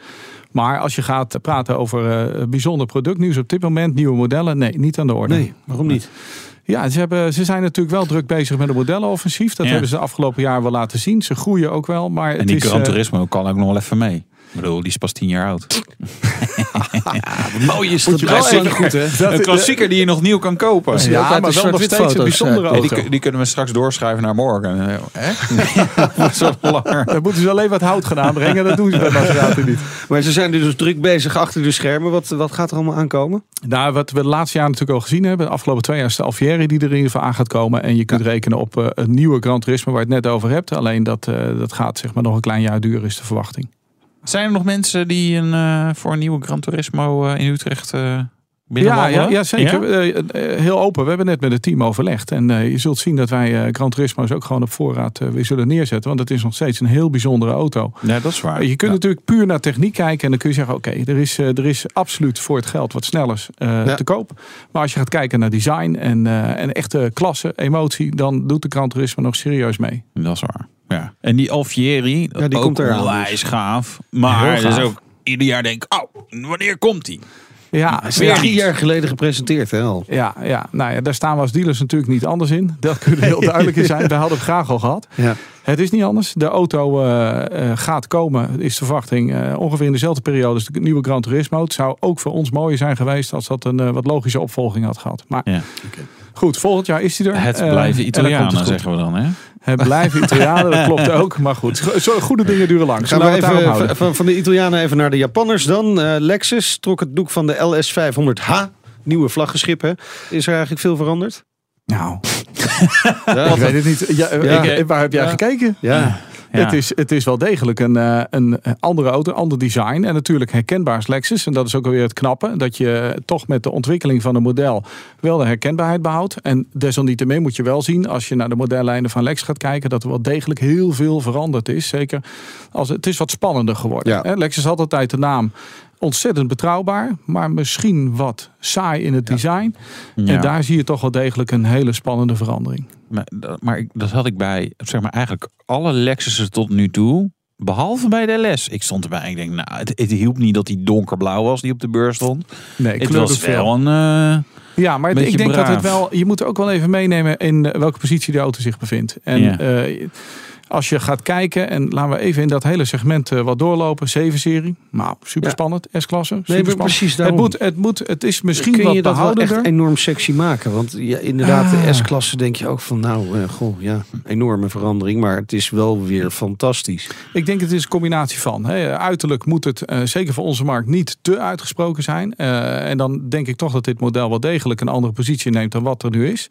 Maar als je gaat praten over eh, bijzonder productnieuws op dit moment. Nieuwe modellen. Nee, niet aan de orde. Nee, waarom niet? Ja, ze, hebben, ze zijn natuurlijk wel druk bezig met een modellenoffensief. Dat Ja. hebben ze de afgelopen jaar wel laten zien. Ze groeien ook wel. Maar En het die is, Gran eh, Turismo kan ook nog wel even mee. Ik bedoel, die is pas tien jaar oud. Mooi is dat goed, hè? een klassieker die je nog nieuw kan kopen. Ja, uit maar wel nog steeds een foto's, bijzondere eh, Nee, auto. die, die kunnen we straks doorschrijven naar morgen. Langer. Dan moeten ze alleen wat hout gaan aanbrengen. Dat doen ze bij Maserati niet. Maar ze zijn dus druk bezig achter de schermen. Wat, wat gaat er allemaal aankomen? Nou, wat we de laatste jaar natuurlijk al gezien hebben. De afgelopen twee jaar is de Alfieri die er in ieder geval aan gaat komen. En je kunt rekenen op eh, een nieuwe Gran Turismo waar je het net over hebt. Alleen dat, eh, dat gaat zeg maar nog een klein jaar duren is de verwachting. Zijn er nog mensen die een, eh, voor een nieuwe Gran Turismo eh, in Utrecht eh Ja, ja, ja, zeker. Heel open. We hebben net met het team overlegd. En je zult zien dat wij Gran Turismo's ook gewoon op voorraad weer zullen neerzetten. Want het is nog steeds een heel bijzondere auto. Ja, dat is waar. Je kunt natuurlijk puur naar techniek kijken. En dan kun je zeggen, oké, er, is, er is absoluut voor het geld wat snellers Ja. te koop. Maar als je gaat kijken naar design en, en echte klasse, emotie. Dan doet de Gran Turismo nog serieus mee. Dat is waar. Ja. En die Alfieri, Ja, die ook komt eraan onwijs dus. gaaf. Maar het is ook ieder jaar denk ik, oh, wanneer komt die? Ja, Weer drie jaar geleden gepresenteerd, hè? al. Ja, ja, nou ja, daar staan we als dealers natuurlijk niet anders in. Dat kunnen heel duidelijk in zijn. We hadden het graag al gehad. Ja. Het is niet anders. De auto eh, eh, gaat komen, is de verwachting. eh, ongeveer in dezelfde periode als de nieuwe Gran Turismo. Het zou ook voor ons mooier zijn geweest als dat een wat logische opvolging had gehad. Maar Ja. goed, volgend jaar is hij er. Het blijven Italianen, zeggen we dan. Hè? Blijven Italianen, dat klopt ook. Maar goed, zo, goede dingen duren lang. Gaan we even van, van de Italianen even naar de Japanners dan. Eh, Lexus trok het doek van de LS500H. Nieuwe vlaggenschip, hè? Is er eigenlijk veel veranderd? Nou, Ja, ik weet het niet. Ja, Ja. ik- waar heb jij Ja. gekeken? ja. Ja. Het, is, het is wel degelijk een, eh, een andere auto, ander design. En natuurlijk herkenbaar als Lexus. En dat is ook alweer het knappe. Dat je toch met de ontwikkeling van een model wel de herkenbaarheid behoudt. En desalniettemin moet je wel zien, als je naar de modellijnen van Lex gaat kijken, dat er wel degelijk heel veel veranderd is. Zeker als het is wat spannender geworden. Ja. Lexus had altijd de naam ontzettend betrouwbaar, maar misschien wat saai in het design. Ja. En daar zie je toch wel degelijk een hele spannende verandering. Maar, dat- maar ik, dat had ik bij, zeg maar, eigenlijk alle Lexussen tot nu toe. Behalve bij de LS. Ik stond erbij en ik denk, nou, het, het hielp niet dat die donkerblauw was die op de beurs stond. Nee, Het was wel een... eh, Ja, maar ik denk dat het wel. Je moet ook wel even meenemen in eh, welke positie de auto zich bevindt. En Ja. eh, Als je gaat kijken, en laten we even in dat hele segment eh, wat doorlopen. 7-serie. Nou, super spannend. S-klasse. Nee, superspannend. precies Het daarom. moet, het moet, het is misschien Kun wat je dat wel echt enorm sexy maken? Want ja, inderdaad, de Ah. S-klasse denk je ook van, nou, eh, goh, ja, enorme verandering. Maar het is wel weer fantastisch. Ik denk het is een combinatie van. Hè. Uiterlijk moet het, eh, zeker voor onze markt, niet te uitgesproken zijn. En dan denk ik toch dat dit model wel degelijk een andere positie neemt dan wat er nu is.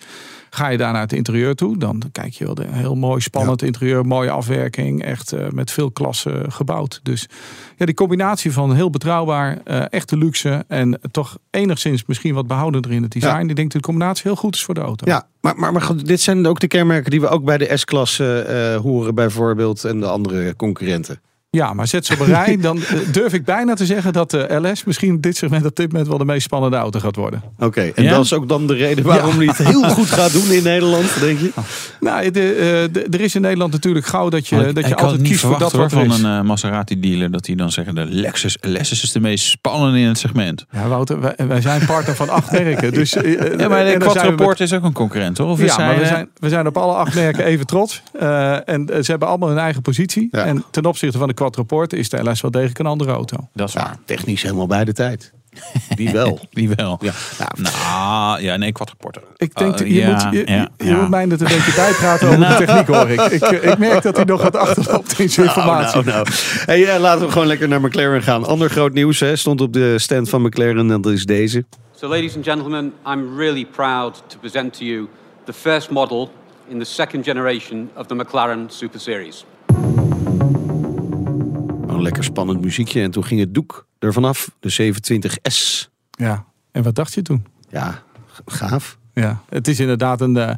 Ga je daar naar het interieur toe, dan kijk je wel de heel mooi spannend interieur, mooie afwerking, echt eh, met veel klasse gebouwd. Dus ja, die combinatie van heel betrouwbaar, eh, echte luxe en toch enigszins misschien wat behoudender in het design. Ik denk dat de combinatie heel goed is voor de auto. Ja, maar, maar, maar goed, dit zijn ook de kenmerken die we ook bij de S-klasse eh, horen bijvoorbeeld. En de andere concurrenten. Ja, maar zet ze op een rij, dan eh, durf ik bijna te zeggen dat de LS misschien dit segment op dit moment wel de meest spannende auto gaat worden. Oké, en Ja? dat is ook dan de reden waarom Ja. hij het heel goed gaat doen in Nederland, denk je? Nou, de, eh, de- er is in Nederland natuurlijk gauw dat je, ik- dat je altijd kiest voor dat hoor, er van is. een eh, Maserati dealer dat hij dan zeggen de Lexus LS is de meest spannende in het segment. Ja, Wouter, wij, wij zijn partner van acht merken. Dus, eh, Ja, maar de Quattroporte is ook een concurrent, toch? Of is Ja, maar hij, we eh, zijn, we zijn op alle acht merken even trots. Eh, en eh, ze hebben allemaal hun eigen positie. En ten opzichte van de Quattroporte is de LS wel degelijk een andere auto. Dat is waar. Technisch helemaal bij de tijd. Die wel. Die wel. Ja. Nou, ja, nee, Quattroporte. Ik denk, Uh, dat je, ja, moet, je, ja, je ja. moet mij het een beetje bijpraten over Nou. de techniek hoor ik. Ik, eh, ik merk dat hij nog wat achterloopt in zijn informatie. Nou, nou, nou. Hey, eh, laten we gewoon lekker naar McLaren gaan. Ander groot nieuws hè, stond op de stand van McLaren en dat is deze. So, ladies and gentlemen, I'm really proud to present to you the first model in the second generation of the McLaren Super Series. Lekker spannend muziekje en toen ging het doek er vanaf. De 720S. Ja, en wat dacht je toen? Ja, gaaf. Ja, het is inderdaad een, eh,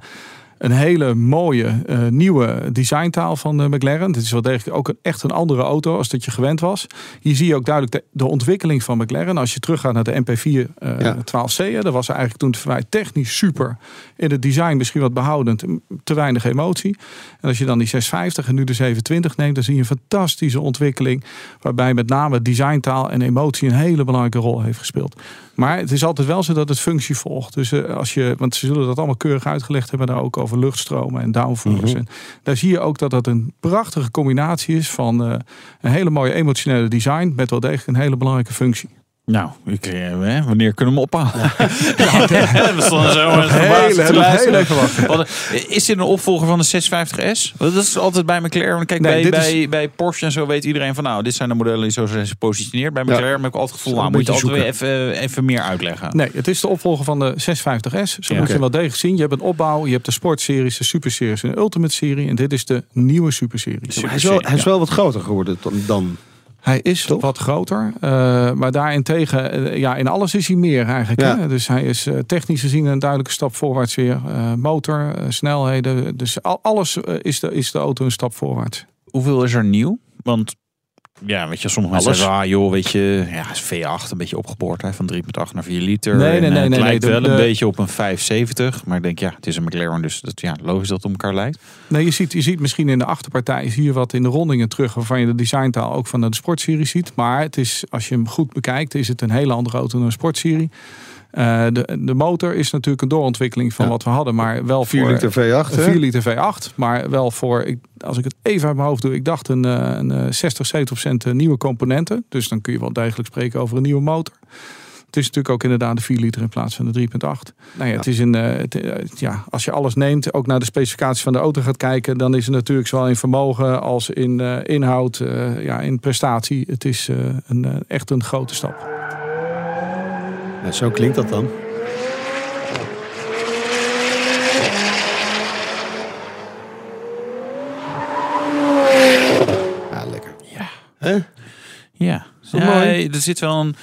een hele mooie eh, nieuwe designtaal van de McLaren. Het is wel degelijk ook een, echt een andere auto als dat je gewend was. Hier zie je ook duidelijk de, de ontwikkeling van McLaren. Als je teruggaat naar de MP4 eh, Ja. 12C, hè, dat was eigenlijk toen voor mij technisch super. In het design misschien wat behoudend, te weinig emotie. En als je dan die 650 en nu de 720 neemt, dan zie je een fantastische ontwikkeling. Waarbij met name designtaal en emotie een hele belangrijke rol heeft gespeeld. Maar het is altijd wel zo dat het functie volgt. Dus eh, als je, want ze zullen dat allemaal keurig uitgelegd hebben, daar ook over luchtstromen en downforce. En daar zie je ook dat dat een prachtige combinatie is van eh, een hele mooie emotionele design met wel degelijk een hele belangrijke functie. Nou, ik, eh, hè, wanneer kunnen we hem ophalen? we stonden zo Nog met verbaasd heel- te nog luisteren. heel even wachten. Wat een- Is dit een opvolger van de 650S? Want Dat is altijd bij McLaren. Kijk, Nee, bij, bij, bij Porsche en zo weet iedereen van... nou, dit zijn de modellen die zo zijn gepositioneerd. Bij McLaren heb ik altijd het gevoel... Zo nou, een moet je altijd weer even, even meer uitleggen. Nee, het is de opvolger van de 650S. Zo Ja. moet je wel degelijk zien. Je hebt een opbouw, je hebt de sportseries, de superseries en de ultimate serie. En dit is de nieuwe superserie. hij is wel, hij is wel wat groter geworden dan. Hij is wat groter, eh, maar daarentegen, eh, ja, in alles is hij meer eigenlijk. Ja. Hè? Dus hij is eh, technisch gezien een duidelijke stap voorwaarts weer. Eh, motor, snelheden, dus al, alles is, de, is de auto een stap voorwaarts. Hoeveel is er nieuw? Want ja, weet je, sommige mensen zeggen... ah joh, weet je, ja, is V8 een beetje opgeboord. Hè, van 3,8 naar 4 liter. Nee, nee, En, nee, eh, het nee, lijkt nee, de- wel een de- beetje op een 570. Maar ik denk, ja, het is een McLaren. Dus dat, ja, logisch dat het op elkaar lijkt. Nee, je ziet, je ziet misschien in de achterpartij je wat in de rondingen terug, waarvan je de designtaal ook van de sportserie ziet. Maar het is, als je hem goed bekijkt, is het een hele andere auto dan een sportserie. Eh, de, de motor is natuurlijk een doorontwikkeling van wat we hadden, maar wel 4 voor liter V8, een hè? 4 liter V8, maar wel voor, ik, als ik het even uit mijn hoofd doe, ik dacht een, eh, een eh, 60, 70 procent nieuwe componenten. Dus dan kun je wel degelijk spreken over een nieuwe motor. Het is natuurlijk ook inderdaad de 4 liter in plaats van de 3,8. Nou ja, het is een, eh, het, eh, ja, als je alles neemt, ook naar de specificaties van de auto gaat kijken, dan is het natuurlijk zowel in vermogen als in eh, inhoud, eh, ja, in prestatie. Het is eh, een, eh, echt een grote stap. Ja, zo klinkt dat dan. Ja, lekker. Ja. Hè? Ja, ja mooi? er zit wel een.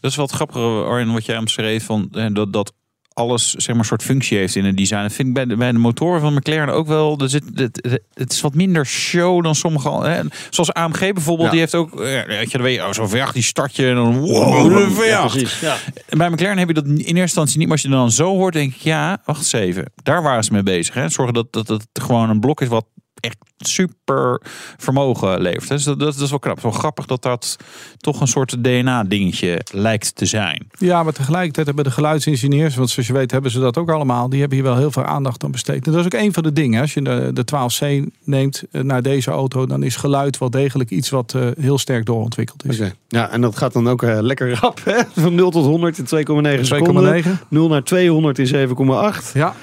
Dat is wel het grappige, Arjen, wat jij omschreef. Van, dat, dat alles zeg maar, een soort functie heeft in het design. Dat vind ik bij de, bij de motoren van McLaren ook wel. Er zit, het, het is wat minder show dan sommige. Hè. Zoals AMG bijvoorbeeld, Ja. die heeft ook. eh, Weet je, weet je, oh, zo'n V8 die start je en dan. Wow, een V8. Ja, precies. Ja. En bij McLaren heb je dat in eerste instantie niet. Maar als je dan zo hoort, denk ik, ja, wacht eens even. Daar waren ze mee bezig. Hè. Zorgen dat, dat het gewoon een blok is wat echt super vermogen levert. Dus dat, dat is wel knap. Zo grappig dat dat toch een soort DNA-dingetje lijkt te zijn. Ja, maar tegelijkertijd hebben de geluidsingenieurs, want zoals je weet hebben ze dat ook allemaal, die hebben hier wel heel veel aandacht aan besteed. En dat is ook een van de dingen. Als je de, de 12C neemt eh, naar deze auto, dan is geluid wel degelijk iets wat eh, heel sterk doorontwikkeld is. Ja, en dat gaat dan ook eh, lekker rap. Hè? Van 0 tot 100 in 2,9 seconden. 2,9. 0 naar 200 in 7,8. Ja.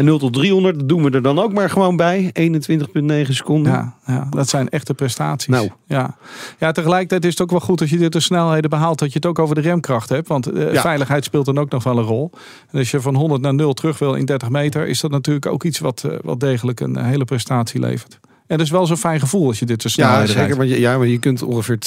En 0 tot 300 dat doen we er dan ook maar gewoon bij. 21,9 seconden. Ja, ja, dat zijn echte prestaties. Nou. Ja. ja, tegelijkertijd is het ook wel goed als je dit de snelheden behaalt, dat je het ook over de remkracht hebt. Want eh, Ja. veiligheid speelt dan ook nog wel een rol. En als je van 100 naar 0 terug wil in 30 meter, is dat natuurlijk ook iets wat, eh, wat degelijk een hele prestatie levert. En dat is wel zo'n fijn gevoel als je dit zo snel Ja, rijdt. zeker. Maar je, ja, maar je kunt ongeveer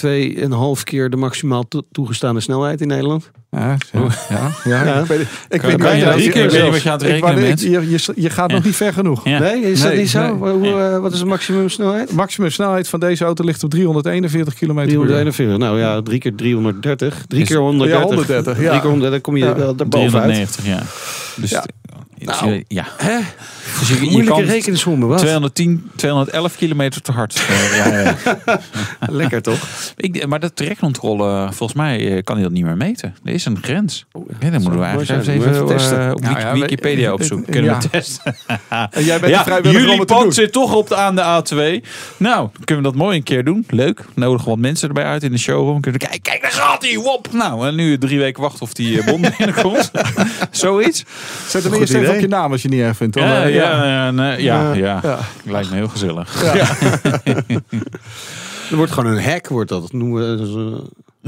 2,5 keer de maximaal to- toegestane snelheid in Nederland. Ja, ja, ja, ja. Ja. Ik weet, ik weet niet kan je wat dat je- drie keer ik- je aan het ik rekenen bent? Je, je, je gaat nog niet ver genoeg. Ja. Nee, is dat Nee, niet zo? nee. Hoe, eh, wat is de maximum snelheid? Maximum snelheid van deze auto ligt op 341 km per uur. 341. Nou ja, drie keer 330. Drie Is- keer 130. Ja, 130, ja. Drie keer 100, dan kom je Ja. wel daarbovenuit. 390, ja. Dus Ja. dus Nou, je- ja. Hè? Dus je, je Moeilijke kan rekensommen, wat? 210, 211 kilometer te hard. eh, rijden. Lekker toch? Ik, maar de trekcontrole, volgens mij eh, kan hij dat niet meer meten. Er is een grens. Ja, dan moeten we eigenlijk even Moeten we, testen. eh, Op nou Wikipedia eh, opzoeken. eh, Kunnen ja. we testen. En jij bent ja, jullie pand zit toch op de, aan de A2. Nou, kunnen we dat mooi een keer doen. Leuk. Nodigen wat mensen erbij uit in de showroom. Kunnen we, kijk, kijk, daar gaat hij. Wop. Nou, en nu drie weken wachten of die eh, bon binnenkomt. Zoiets. Zet hem eerst even op je naam als je het niet erg vindt. Dan, Ja, eh, ja, ja, nee, ja, ja. Lijkt me heel gezellig. Er wordt gewoon een hack, wordt dat. Dat noemen we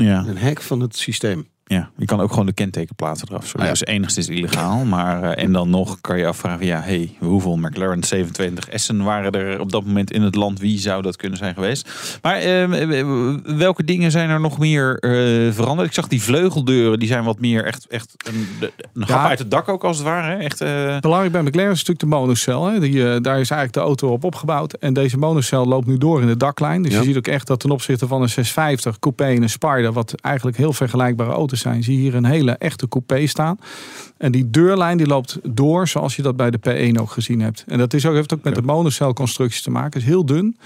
een hack van het systeem. Ja, je kan ook gewoon de kentekenplaten eraf. Zo. Ah, ja. Is enigszins illegaal. Maar, eh, en dan nog kan je afvragen, ja, hey, hoeveel McLaren 27 S'en waren er op dat moment in het land? Wie zou dat kunnen zijn geweest? Maar eh, welke dingen zijn er nog meer eh, veranderd? Ik zag die vleugeldeuren, die zijn wat meer echt, echt een, een hap Ja. uit het dak ook als het ware. hè? Echt, eh, Belangrijk bij McLaren is natuurlijk de monocel. Hè. Die, eh, daar is eigenlijk de auto op opgebouwd. En deze monocel loopt nu door in de daklijn. Dus Ja. je ziet ook echt dat ten opzichte van een 650 coupé en een Spider... wat eigenlijk heel vergelijkbare auto's zijn... zie je hier een hele echte coupé staan. En die deurlijn die loopt door zoals je dat bij de P1 ook gezien hebt. En dat is ook, heeft ook met de monocelconstructie te maken. Het is heel dun.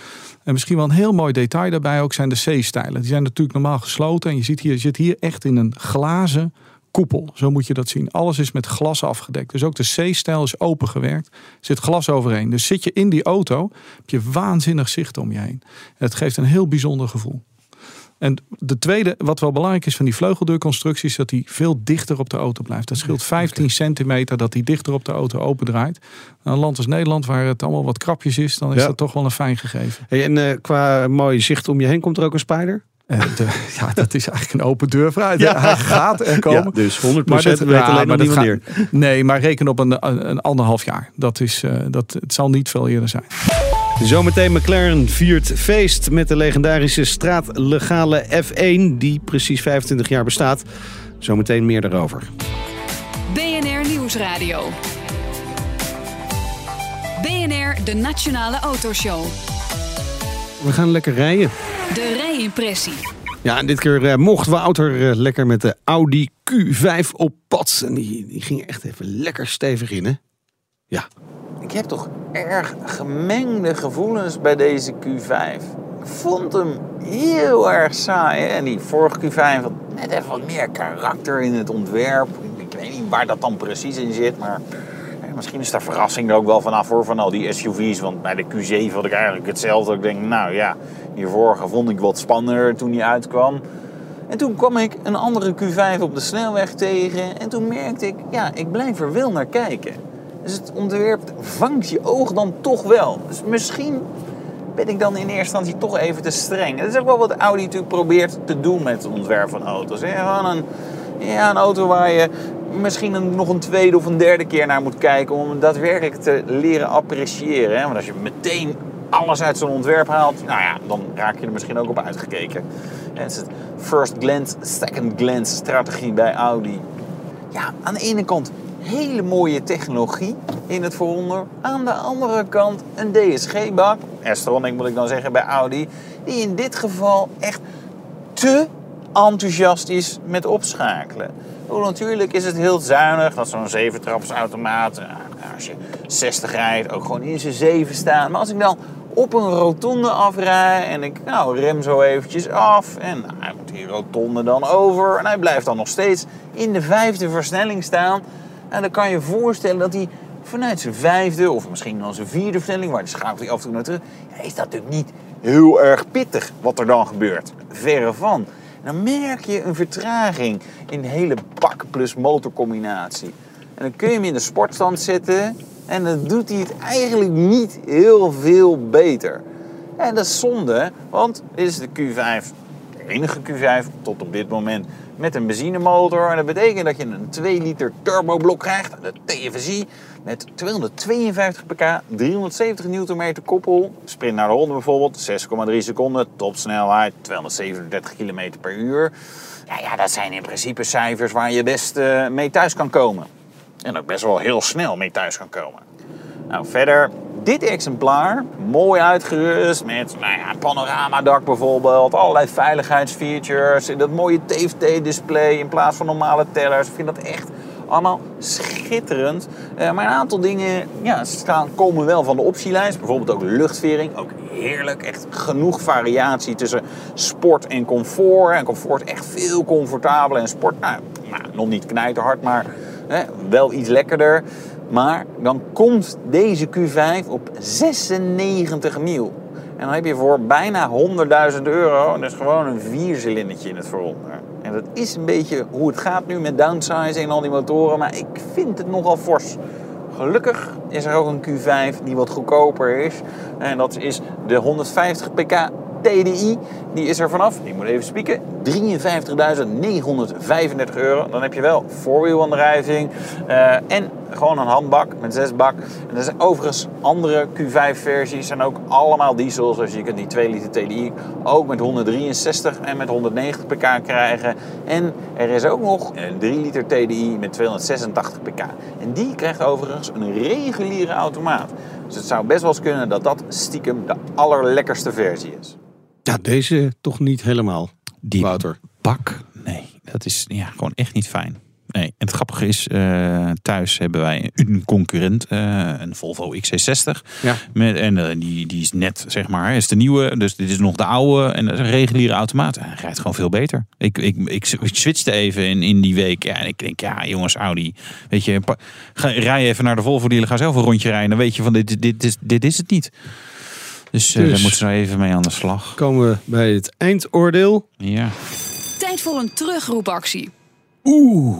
En misschien wel een heel mooi detail daarbij ook zijn de C-stijlen. Die zijn natuurlijk normaal gesloten. En je ziet hier, je zit hier echt in een glazen koepel. Zo moet je dat zien. Alles is met glas afgedekt. Dus ook de C-stijl is opengewerkt. Er zit glas overheen. Dus zit je in die auto, heb je waanzinnig zicht om je heen. En het geeft een heel bijzonder gevoel. En de tweede, wat wel belangrijk is van die vleugeldeurconstructie, is dat die veel dichter op de auto blijft. Dat scheelt 15 centimeter dat die dichter op de auto opendraait. Een land als Nederland, waar het allemaal wat krapjes is, dan is Ja. dat toch wel een fijn gegeven. Hey, en eh, qua mooi zicht om je heen komt er ook een spider? Eh, de- ja, dat is eigenlijk een open deur vooruit. Ja. Hij gaat er komen. Ja, dus 100% Maar dit- weet ja, alleen maar niet gaat- Nee, maar reken op een, een, een anderhalf jaar. Dat is, eh, dat, het zal niet veel eerder zijn. Zometeen McLaren viert feest met de legendarische straatlegale F1 die precies 25 jaar bestaat. Zometeen meer daarover. BNR Nieuwsradio. BNR, de Nationale Autoshow. We gaan lekker rijden. De rijimpressie. Ja, en dit keer eh, mocht Wouter eh, lekker met de Audi Q5 op pad. En die, die ging echt even lekker stevig in, hè? Ja. Ik heb toch erg gemengde gevoelens bij deze Q5. Ik vond hem heel erg saai. En die vorige Q5 had net even wat meer karakter in het ontwerp. Ik weet niet waar dat dan precies in zit, maar misschien is daar verrassing er ook wel vanaf hoor, van al die SUV's. Want bij de Q7 had ik eigenlijk hetzelfde. Ik denk, nou ja, die vorige vond ik wat spannender toen die uitkwam. En toen kwam ik een andere Q5 op de snelweg tegen. En toen merkte ik, ja, ik blijf er wel naar kijken. Dus het ontwerp vangt je oog dan toch wel. Dus misschien ben ik dan in eerste instantie toch even te streng. Dat is ook wel wat Audi natuurlijk probeert te doen met het ontwerp van auto's. een, ja, een auto waar je misschien nog een tweede of een derde keer naar moet kijken... om hem daadwerkelijk te leren appreciëren. Hè? Want als je meteen alles uit zo'n ontwerp haalt... nou ja, dan raak je er misschien ook op uitgekeken. En het is het first glance, second glance strategie bij Audi ja, aan de ene kant hele mooie technologie in het vooronder. Aan de andere kant een DSG-bak, S-tronic moet ik dan zeggen bij Audi, die in dit geval echt te enthousiast is met opschakelen. Natuurlijk is het heel zuinig dat zo'n 7-trapsautomaat, eh, als je 60 rijdt, ook gewoon in zijn 7 staan. Maar als ik dan op een rotonde afrij en ik nou, rem zo eventjes af. En nou, hij moet die rotonde dan over. En hij blijft dan nog steeds in de vijfde versnelling staan. En dan kan je voorstellen dat hij vanuit zijn vijfde of misschien dan zijn vierde versnelling, waar de schakelt hij af en toe naar terug, is dat natuurlijk niet heel erg pittig wat er dan gebeurt. Verre van. Dan merk je een vertraging in de hele bak plus motorcombinatie. En dan kun je hem in de sportstand zetten en dan doet hij het eigenlijk niet heel veel beter. En dat is zonde, want dit is de Q5, de enige Q5 tot op dit moment met een benzinemotor. En dat betekent dat je een 2 liter turboblok krijgt, de TFSI, met 252 pk, 370 Nm koppel. Sprint naar de 100 bijvoorbeeld, 6,3 seconden, topsnelheid, 237 km per uur. Ja, ja, dat zijn in principe cijfers waar je best uh, mee thuis kan komen. En ook best wel heel snel mee thuis kan komen. Nou, verder, dit exemplaar, mooi uitgerust met nou ja, panoramadak bijvoorbeeld, allerlei veiligheidsfeatures, dat mooie TFT-display in plaats van normale tellers. Ik vind dat echt allemaal schitterend. Uh, maar een aantal dingen ja, staan, komen wel van de optielijst. Bijvoorbeeld ook luchtvering. Ook heerlijk. Echt genoeg variatie tussen sport en comfort. En comfort echt veel comfortabeler. En sport, nou, nou nog niet knijterhard, maar hè, wel iets lekkerder. Maar dan komt deze Q5 op 96 mil. En dan heb je voor bijna 100.000 euro, dus gewoon een viercilindertje in het vooronder. En dat is een beetje hoe het gaat nu met downsizing en al die motoren, maar ik vind het nogal fors. Gelukkig is er ook een Q5 die wat goedkoper is. En dat is de 150 pk TDI. Die is er vanaf, ik moet even spieken, 53.935 euro. Dan heb je wel voorwielaandrijving uh, en gewoon een handbak met zes bak. En er zijn overigens andere Q5-versies. zijn ook allemaal diesels. Dus je kunt die 2 liter TDI ook met 163 en met 190 pk krijgen. En er is ook nog een 3 liter TDI met 286 pk. En die krijgt overigens een reguliere automaat. Dus het zou best wel eens kunnen dat dat stiekem de allerlekkerste versie is. Ja, deze toch niet helemaal. Die Wouter. bak, nee, dat is ja, gewoon echt niet fijn. Nee, en het grappige is, uh, thuis hebben wij een concurrent, uh, een Volvo XC60. Ja. Met, en uh, die, die is net, zeg maar, is de nieuwe. Dus dit is nog de oude en een reguliere automaat. En hij rijdt gewoon veel beter. Ik, ik, ik, ik switchte even in, in die week. Ja, en ik denk, ja jongens, Audi. Weet je, ga, rij even naar de Volvo dealer, ga zelf een rondje rijden. Dan weet je van, dit, dit, dit, dit is het niet. Dus, dus daar moeten ze nou even mee aan de slag. Komen we bij het eindoordeel. Ja. Tijd voor een terugroepactie. Oeh.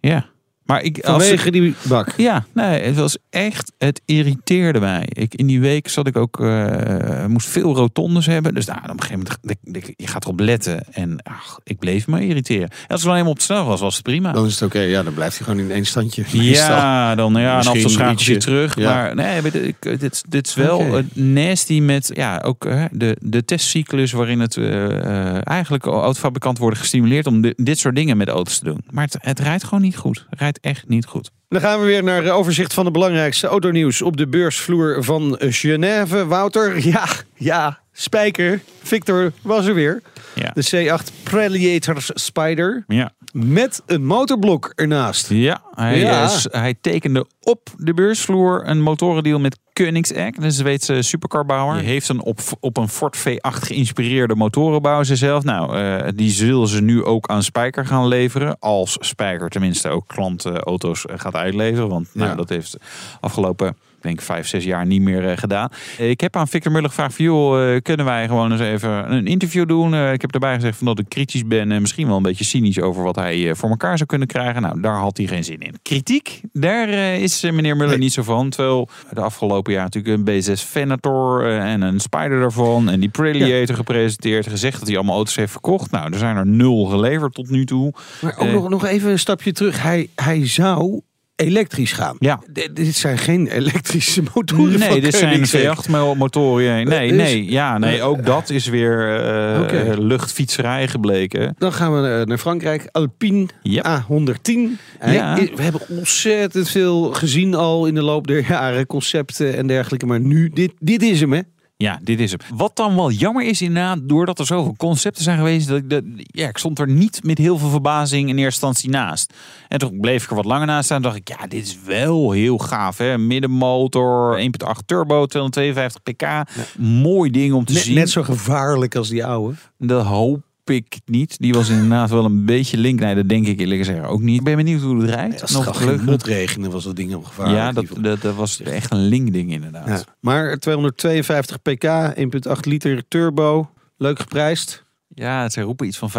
Ja. Maar ik, Vanwege als, die bak. Ja, nee, het was echt, het irriteerde mij. Ik, in die week zat ik ook, uh, moest veel rotondes hebben. Dus nou, op een gegeven moment, je gaat erop letten. En ach, ik bleef me irriteren. En als het wel helemaal op het snel was, was het prima. Dan is het oké, ja, dan blijft hij gewoon in één standje. Ja, dan ja, en af en toe je terug. Ja. Maar nee, dit, dit, dit is wel okay. nasty met, ja, ook uh, de, de testcyclus waarin het uh, eigenlijk autofabrikanten worden gestimuleerd om de, dit soort dingen met auto's te doen. Maar het, het rijdt gewoon niet goed. Het rijdt echt niet goed. Dan gaan we weer naar de overzicht van de belangrijkste autonieuws op de beursvloer van Genève. Wouter, ja, ja, Spijker, Victor was er weer. Ja. De C8 Predator Spider. Ja. Met een motorblok ernaast. Ja, hij, ja. Is, hij tekende op de beursvloer een motorendeal met Koenigsegg, de Zweedse supercarbouwer. Die heeft een op, op een Ford V8 geïnspireerde motorenbouw zelf. Nou, uh, die zullen ze nu ook aan Spijker gaan leveren. Als Spijker tenminste ook klantauto's gaat uitleveren. Want nou, Ja. dat heeft afgelopen ik denk vijf, zes jaar niet meer eh, gedaan. Ik heb aan Victor Muller gevraagd: van, joh, eh, kunnen wij gewoon eens even een interview doen? Eh, ik heb erbij gezegd van dat ik kritisch ben en misschien wel een beetje cynisch over wat hij voor elkaar zou kunnen krijgen. Nou, daar had hij geen zin in. Kritiek, daar is meneer Muller niet zo van. Terwijl de afgelopen jaar natuurlijk een B6 Venator en een Spider daarvan en die Predator gepresenteerd. Gezegd dat hij allemaal auto's heeft verkocht. Nou, er zijn er nul geleverd tot nu toe. Maar ook nog, nog even een stapje terug. Hij, hij zou elektrisch gaan. Ja. D- dit zijn geen elektrische motoren Nee, dit zijn Koenigsegg. V8 mo- motoren. ja. Nee, Dus- nee, ja, nee, ook dat is weer eh, Oké. luchtfietserij gebleken. Dan gaan we eh, naar Frankrijk. Alpine Ja. A110. Hij- Ja. We hebben ontzettend veel gezien al in de loop der jaren. Concepten en dergelijke. Maar nu, dit, dit is hem hè. Ja, dit is hem. Wat dan wel jammer is inderdaad, doordat er zoveel concepten zijn geweest, dat ik, dat, ja, ik stond er niet met heel veel verbazing in eerste instantie naast. En toen bleef ik er wat langer naast staan. dacht ik, ja, dit is wel heel gaaf. Hè? Middenmotor, 1.8 turbo, 252 pk. Mooi ding om te Net, zien. net zo gevaarlijk als die oude. Dat hoop ik niet. Die was inderdaad wel een beetje link. Nee, dat denk ik eerlijk gezegd ook niet. Ik ben benieuwd hoe het rijdt. Als het Nog motregenen was dat ding al gevaarlijk. Ja, dat, dat, dat was echt een link ding inderdaad. Ja. Maar 252 pk, 1.8 liter turbo, leuk geprijsd. Ja, ze roepen iets van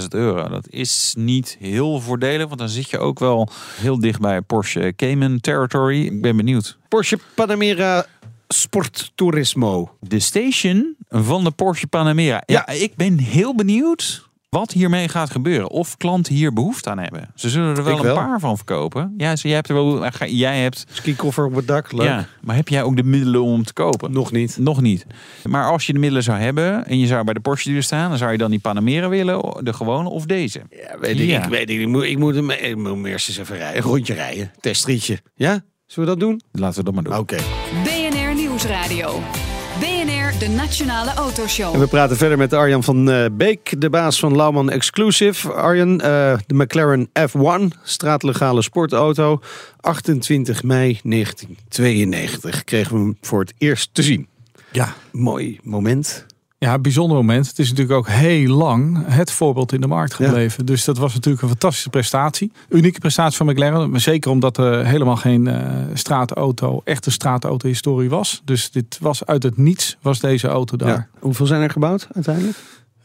65.000 euro. Dat is niet heel voordelig, want dan zit je ook wel heel dicht bij Porsche Cayman Territory. Ik ben benieuwd. Porsche Panamera Sport Turismo. De station van de Porsche Panamera. Ja, ik ben heel benieuwd wat hiermee gaat gebeuren. Of klanten hier behoefte aan hebben. Ze zullen er wel Ik een wel. paar van verkopen. Ja, zo, jij hebt er wel. Jij hebt. Skikoffer op het dak, leuk. Ja, maar heb jij ook de middelen om hem te kopen? Nog niet. Nog niet. Maar als je de middelen zou hebben en je zou bij de Porsche dealer staan, dan zou je dan die Panamera willen, de gewone of deze? Ja, weet ik, ik weet ik, ik moet, ik moet, hem, ik moet hem eerst eens even rijden. Een rondje rijden. Testrietje. Ja? Zullen we dat doen? Laten we dat maar doen. Oké. Nieuwsradio. BNR, de Nationale Autoshow. En we praten verder met Arjan van eh, Beek, de baas van Lauman Exclusive. Arjan, eh, de McLaren F1, straatlegale sportauto. 28 mei 1992 kregen we hem voor het eerst te zien. Ja. Mooi moment. Ja, bijzonder moment. Het is natuurlijk ook heel lang het voorbeeld in de markt gebleven. Dus dat was natuurlijk een fantastische prestatie. Unieke prestatie van McLaren. Maar zeker omdat er helemaal geen eh, straatauto, echte straatauto-historie was. Dus dit was uit het niets, was deze auto daar. Ja. Hoeveel zijn er gebouwd uiteindelijk?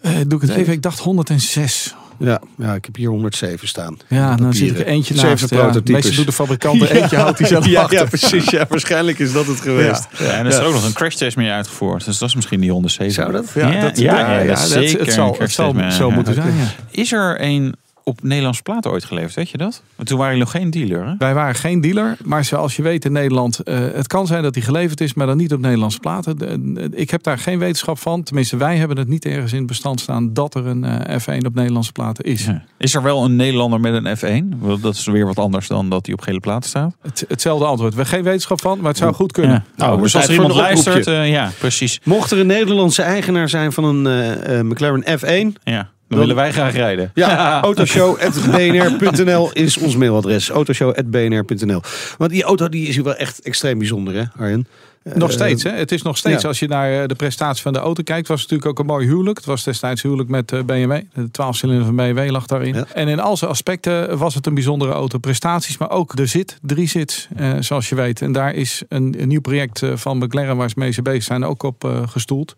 Eh, doe ik het even. Ik dacht 106. Ja, ja, ik heb hier 107 staan. Ja, dan zit ik er eentje Zeven naast. Ja, prototypes. meestal doet de fabrikant er eentje, houdt hij zelf ja, achter. ja, precies. Ja, waarschijnlijk is dat het geweest. Ja, en er is ook nog een crash test mee uitgevoerd. Dus dat is misschien die 107. Zou dat? Ja, Ja, dat- ja, zeker het zal- het zal zo moeten Ja. zijn, ja. Is er een op Nederlandse platen ooit geleverd, weet je dat? Want toen waren jullie nog geen dealer, hè? Wij waren geen dealer, maar zoals je weet in Nederland, eh, het kan zijn dat die geleverd is, maar dan niet op Nederlandse platen. De- de- ik heb daar geen wetenschap van. Tenminste, wij hebben het niet ergens in het bestand staan dat er een eh, F1 op Nederlandse platen is. Ja. Is er wel een Nederlander met een F1? Want Dat is weer wat anders dan dat hij op gele platen staat. Het, hetzelfde antwoord. We hebben geen wetenschap van, maar het zou goed kunnen. Ja. Nou, dus als er iemand luistert, eh, ja, precies. Mocht er een Nederlandse eigenaar zijn van een eh, eh, McLaren F1, Ja, dan willen wij graag rijden. Ja, autoshow.bnr.nl is ons mailadres. Autoshow.bnr.nl. Want die auto die is hier wel echt extreem bijzonder, hè, Arjen? Nog Eh, steeds, hè? Het is nog steeds, ja. als je naar eh, de prestatie van de auto kijkt, was het natuurlijk ook een mooi huwelijk. Het was destijds huwelijk met eh, BMW. De 12-cilinder van BMW lag daarin. Ja. En in al zijn aspecten was het een bijzondere auto. Prestaties, maar ook de zit, drie zits, eh, zoals je weet. En daar is een, een nieuw project eh, van McLaren waar ze mee bezig zijn ook op eh, gestoeld.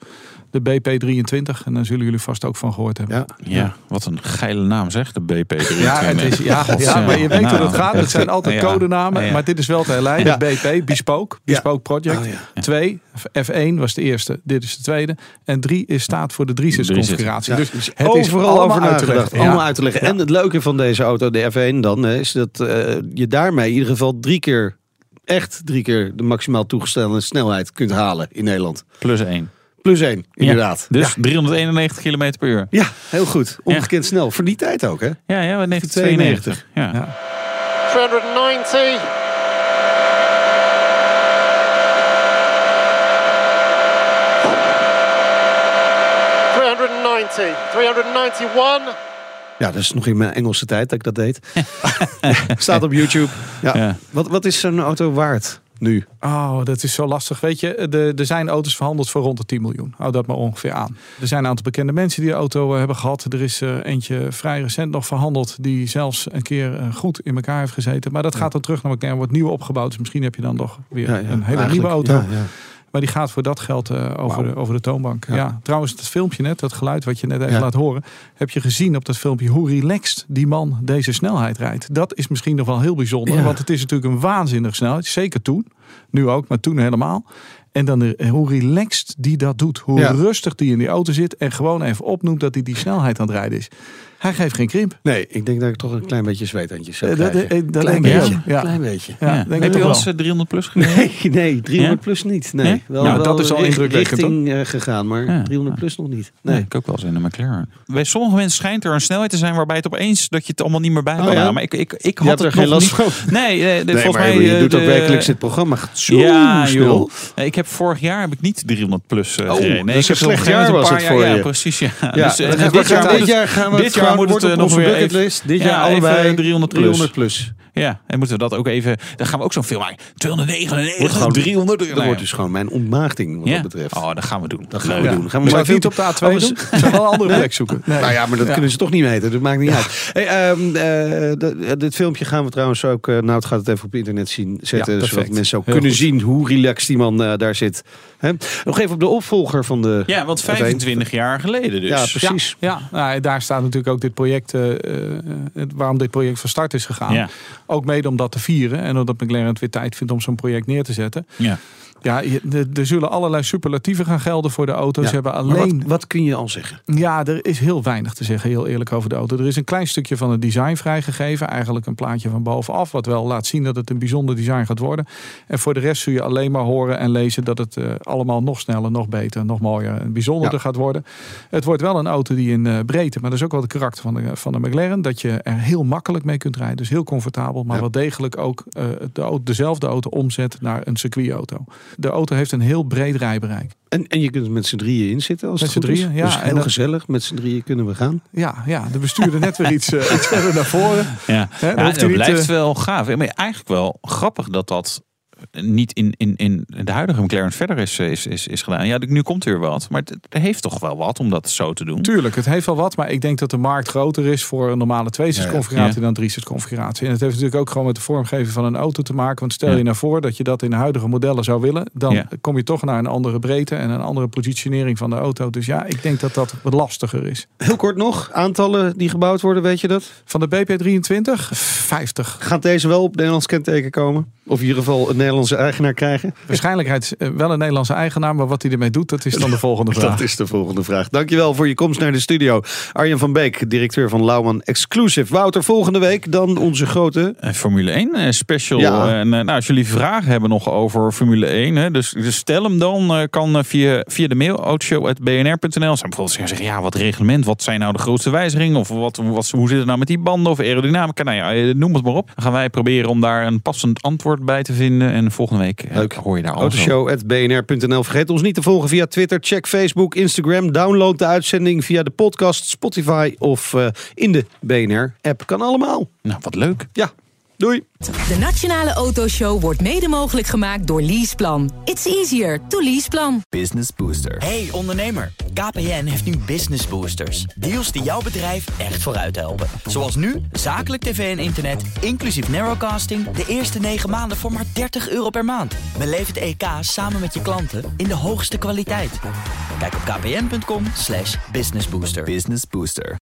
De BP23. En daar zullen jullie vast ook van gehoord hebben. Ja. Ja, wat een geile naam zeg, de BP23. Ja, het is, ja, God, ja, maar je weet hoe nou, dat gaat. Het zijn altijd ja, codenamen. ja. Maar dit is wel te herleiden. Ja. BP, Bespoke. Bespoke Project. Oh, ja. Twee, F1 was de eerste. Dit is de tweede. En drie is staat voor de drie-zits-configuratie. Ja, Dus het is overal allemaal over uit te nagedacht. leggen. Allemaal uit te leggen. En het leuke van deze auto, de F1 dan, hè, is dat eh, je daarmee in ieder geval drie keer, echt drie keer de maximaal toegestelde snelheid kunt halen in Nederland. Plus één. Plus één, inderdaad. Ja, dus Ja. 391 km per uur. Ja, heel goed. Ongekend snel. Voor die tijd ook, hè? Ja, ja, 1992. Ja. Ja. 390. ...390, 391. Ja, dat is nog in mijn Engelse tijd dat ik dat deed. Staat op YouTube. Ja. Ja. Wat, wat is zo'n auto waard nu? Oh, dat is zo lastig. Weet je, de, er zijn auto's verhandeld voor rond de 10 miljoen. Hou dat maar ongeveer aan. Er zijn een aantal bekende mensen die de auto eh, hebben gehad. Er is eh, eentje vrij recent nog verhandeld. Die zelfs een keer eh, goed in elkaar heeft gezeten. Maar dat gaat dan terug naar elkaar. Wordt nieuw opgebouwd. Dus misschien heb je dan toch weer een hele nieuwe auto. Maar die gaat voor dat geld eh, over, de, over de toonbank. Ja. Trouwens, dat filmpje net, dat geluid wat je net even Ja. laat horen. Heb je gezien op dat filmpje hoe relaxed die man deze snelheid rijdt. Dat is misschien nog wel heel bijzonder. Ja. Want het is natuurlijk een waanzinnige snelheid. Zeker toen. Nu ook, maar toen helemaal. En dan de, hoe relaxed die dat doet. Hoe rustig die in die auto zit. En gewoon even opnoemt dat hij die snelheid aan het rijden is. Hij geeft geen krimp. Nee, ik denk dat ik toch een klein beetje zweetandjes zou Eh, dat- krijgen. eh, dat klein denk ik beetje. ook, ja. Klein beetje. Ja, Ja. denk Heb je wel. eens eh, 300 plus gereden? Nee, nee, 300 Ja? plus niet. Nee, Ja? wel, Nou, wel dat is al indrukwekkend, richting eh, gegaan, maar Ja. 300 plus nog niet. Nee, Nee. ik ook wel eens in een McLaren. Bij sommige mensen schijnt er een snelheid te zijn waarbij het opeens dat je het allemaal niet meer bij kan Oh ja? houden. Maar ik, ik, ik had er het geen nog last niet. van. Nee, de, Nee, volgens maar mij je doet ook de- wekelijks dit programma. Zo ja, snel. Ik heb vorig jaar heb ik niet 300 plus oh, gereden. Nee, ik heb een slecht jaar was het voor je. Ja, precies. Ja. Ja, dus, dit, jaar, dit jaar gaan we dit jaar moet het op nog onze weer bucketlist. even, Dit jaar ja, allebei 300 plus. 300 plus. Ja, en moeten we dat ook even. Dan gaan we ook zo'n film maken. 299, Wordt gewoon, 300. Dat Nou ja. wordt dus gewoon mijn ontmaagding wat Ja? dat betreft. Oh, dat gaan we doen. Dat gaan we doen. Gaan We we maar niet op de A2 Overigens- doen. We zullen wel een andere plek zoeken. Nee. Nou ja, maar dat Ja. kunnen ze toch niet meten. Dat maakt niet uit. Hey, ehm, eh, d- dit filmpje gaan we trouwens ook... eh, nou, het gaat het even op internet zien, zetten. Ja, zodat mensen ook Heel kunnen goed. zien hoe relaxed die man eh, daar zit. Hè? Nog even op de opvolger van de... Ja, want 25 jaar geleden dus. Ja, precies. Ja, nou, daar staat natuurlijk ook dit project, eh, eh, het- waarom dit project van start is gegaan. Ook mede om dat te vieren en omdat McLaren het weer tijd vindt om zo'n project neer te zetten. Ja. Ja, er- zullen allerlei superlatieven gaan gelden voor de auto's. Ja, hebben alleen wat, wat kun je al zeggen? Ja, er is heel weinig te zeggen, heel eerlijk over de auto. Er is een klein stukje van het design vrijgegeven. Eigenlijk een plaatje van bovenaf, wat wel laat zien dat het een bijzonder design gaat worden. En voor de rest zul je alleen maar horen en lezen dat het eh, allemaal nog sneller, nog beter, nog mooier en bijzonderder Ja. gaat worden. Het wordt wel een auto die in eh, breedte, maar dat is ook wel het karakter van de, van de McLaren, dat je er heel makkelijk mee kunt rijden. Dus heel comfortabel, maar Ja. wel degelijk ook eh, de, dezelfde auto omzet naar een circuitauto. De auto heeft een heel breed rijbereik. En, en je kunt er met z'n drieën in zitten als Met het is. drieën, ja. Dus En heel gezellig. Met z'n drieën kunnen we gaan. Ja, ja de bestuurder net weer iets, eh, iets verder naar voren. Ja, dan ja dat niet, blijft eh, wel gaaf. Maar eigenlijk wel grappig dat dat niet in, in, in de huidige McLaren verder is, is, is, is gedaan. Ja, nu komt er wat. Maar het, het heeft toch wel wat om dat zo te doen. Tuurlijk, het heeft wel wat, maar ik denk dat de markt groter is voor een normale tweesitsconfiguratie Ja. dan driesitsconfiguratie. En het heeft natuurlijk ook gewoon met de vormgeving van een auto te maken. Want stel Ja. je nou voor dat je dat in de huidige modellen zou willen, dan Ja. kom je toch naar een andere breedte en een andere positionering van de auto. Dus ja, ik denk dat dat wat lastiger is. Heel kort nog. Aantallen die gebouwd worden, weet je dat? Van de BP23, 50. Gaat deze wel op Nederlands kenteken komen? Of in ieder geval een Nederlandse eigenaar krijgen? Waarschijnlijkheid is eh, wel een Nederlandse eigenaar, maar wat hij ermee doet, dat is dan de volgende vraag. Dat is de volgende vraag. Dankjewel voor je komst naar de studio. Arjen van Beek, directeur van Lauwman Exclusive. Wouter, volgende week dan onze grote... Een Formule 1 eh, special. Ja. En, eh, nou, als jullie vragen hebben nog over Formule 1, hè, dus, dus stel hem dan. eh, kan eh, via, via de mail autoshow.bnr.nl. Zijn bijvoorbeeld zeggen, ja, wat reglement, wat zijn nou de grootste wijzigingen? Of wat, wat, hoe zit het nou met die banden of aerodynamica? Nou ja, eh, noem het maar op. Dan gaan wij proberen om daar een passend antwoord bij te vinden. En volgende week Leuk. hoor je daar over. Autoshow.bnr.nl. Vergeet ons niet te volgen via Twitter. Check Facebook, Instagram. Download de uitzending via de podcast, Spotify of eh, in de BNR-app. Kan allemaal. Nou, wat leuk. Ja, doei. De Nationale Autoshow wordt mede mogelijk gemaakt door Leaseplan. It's easier to leaseplan. Business Booster. Hey ondernemer, KPN heeft nu Business Boosters. Deals die jouw bedrijf echt vooruit helpen. Zoals nu, zakelijk tv en internet, inclusief narrowcasting... de eerste 9 maanden voor maar 30 euro per maand. Beleef het EK samen met je klanten in de hoogste kwaliteit. Kijk op kpn.com slash businessbooster. Business Booster.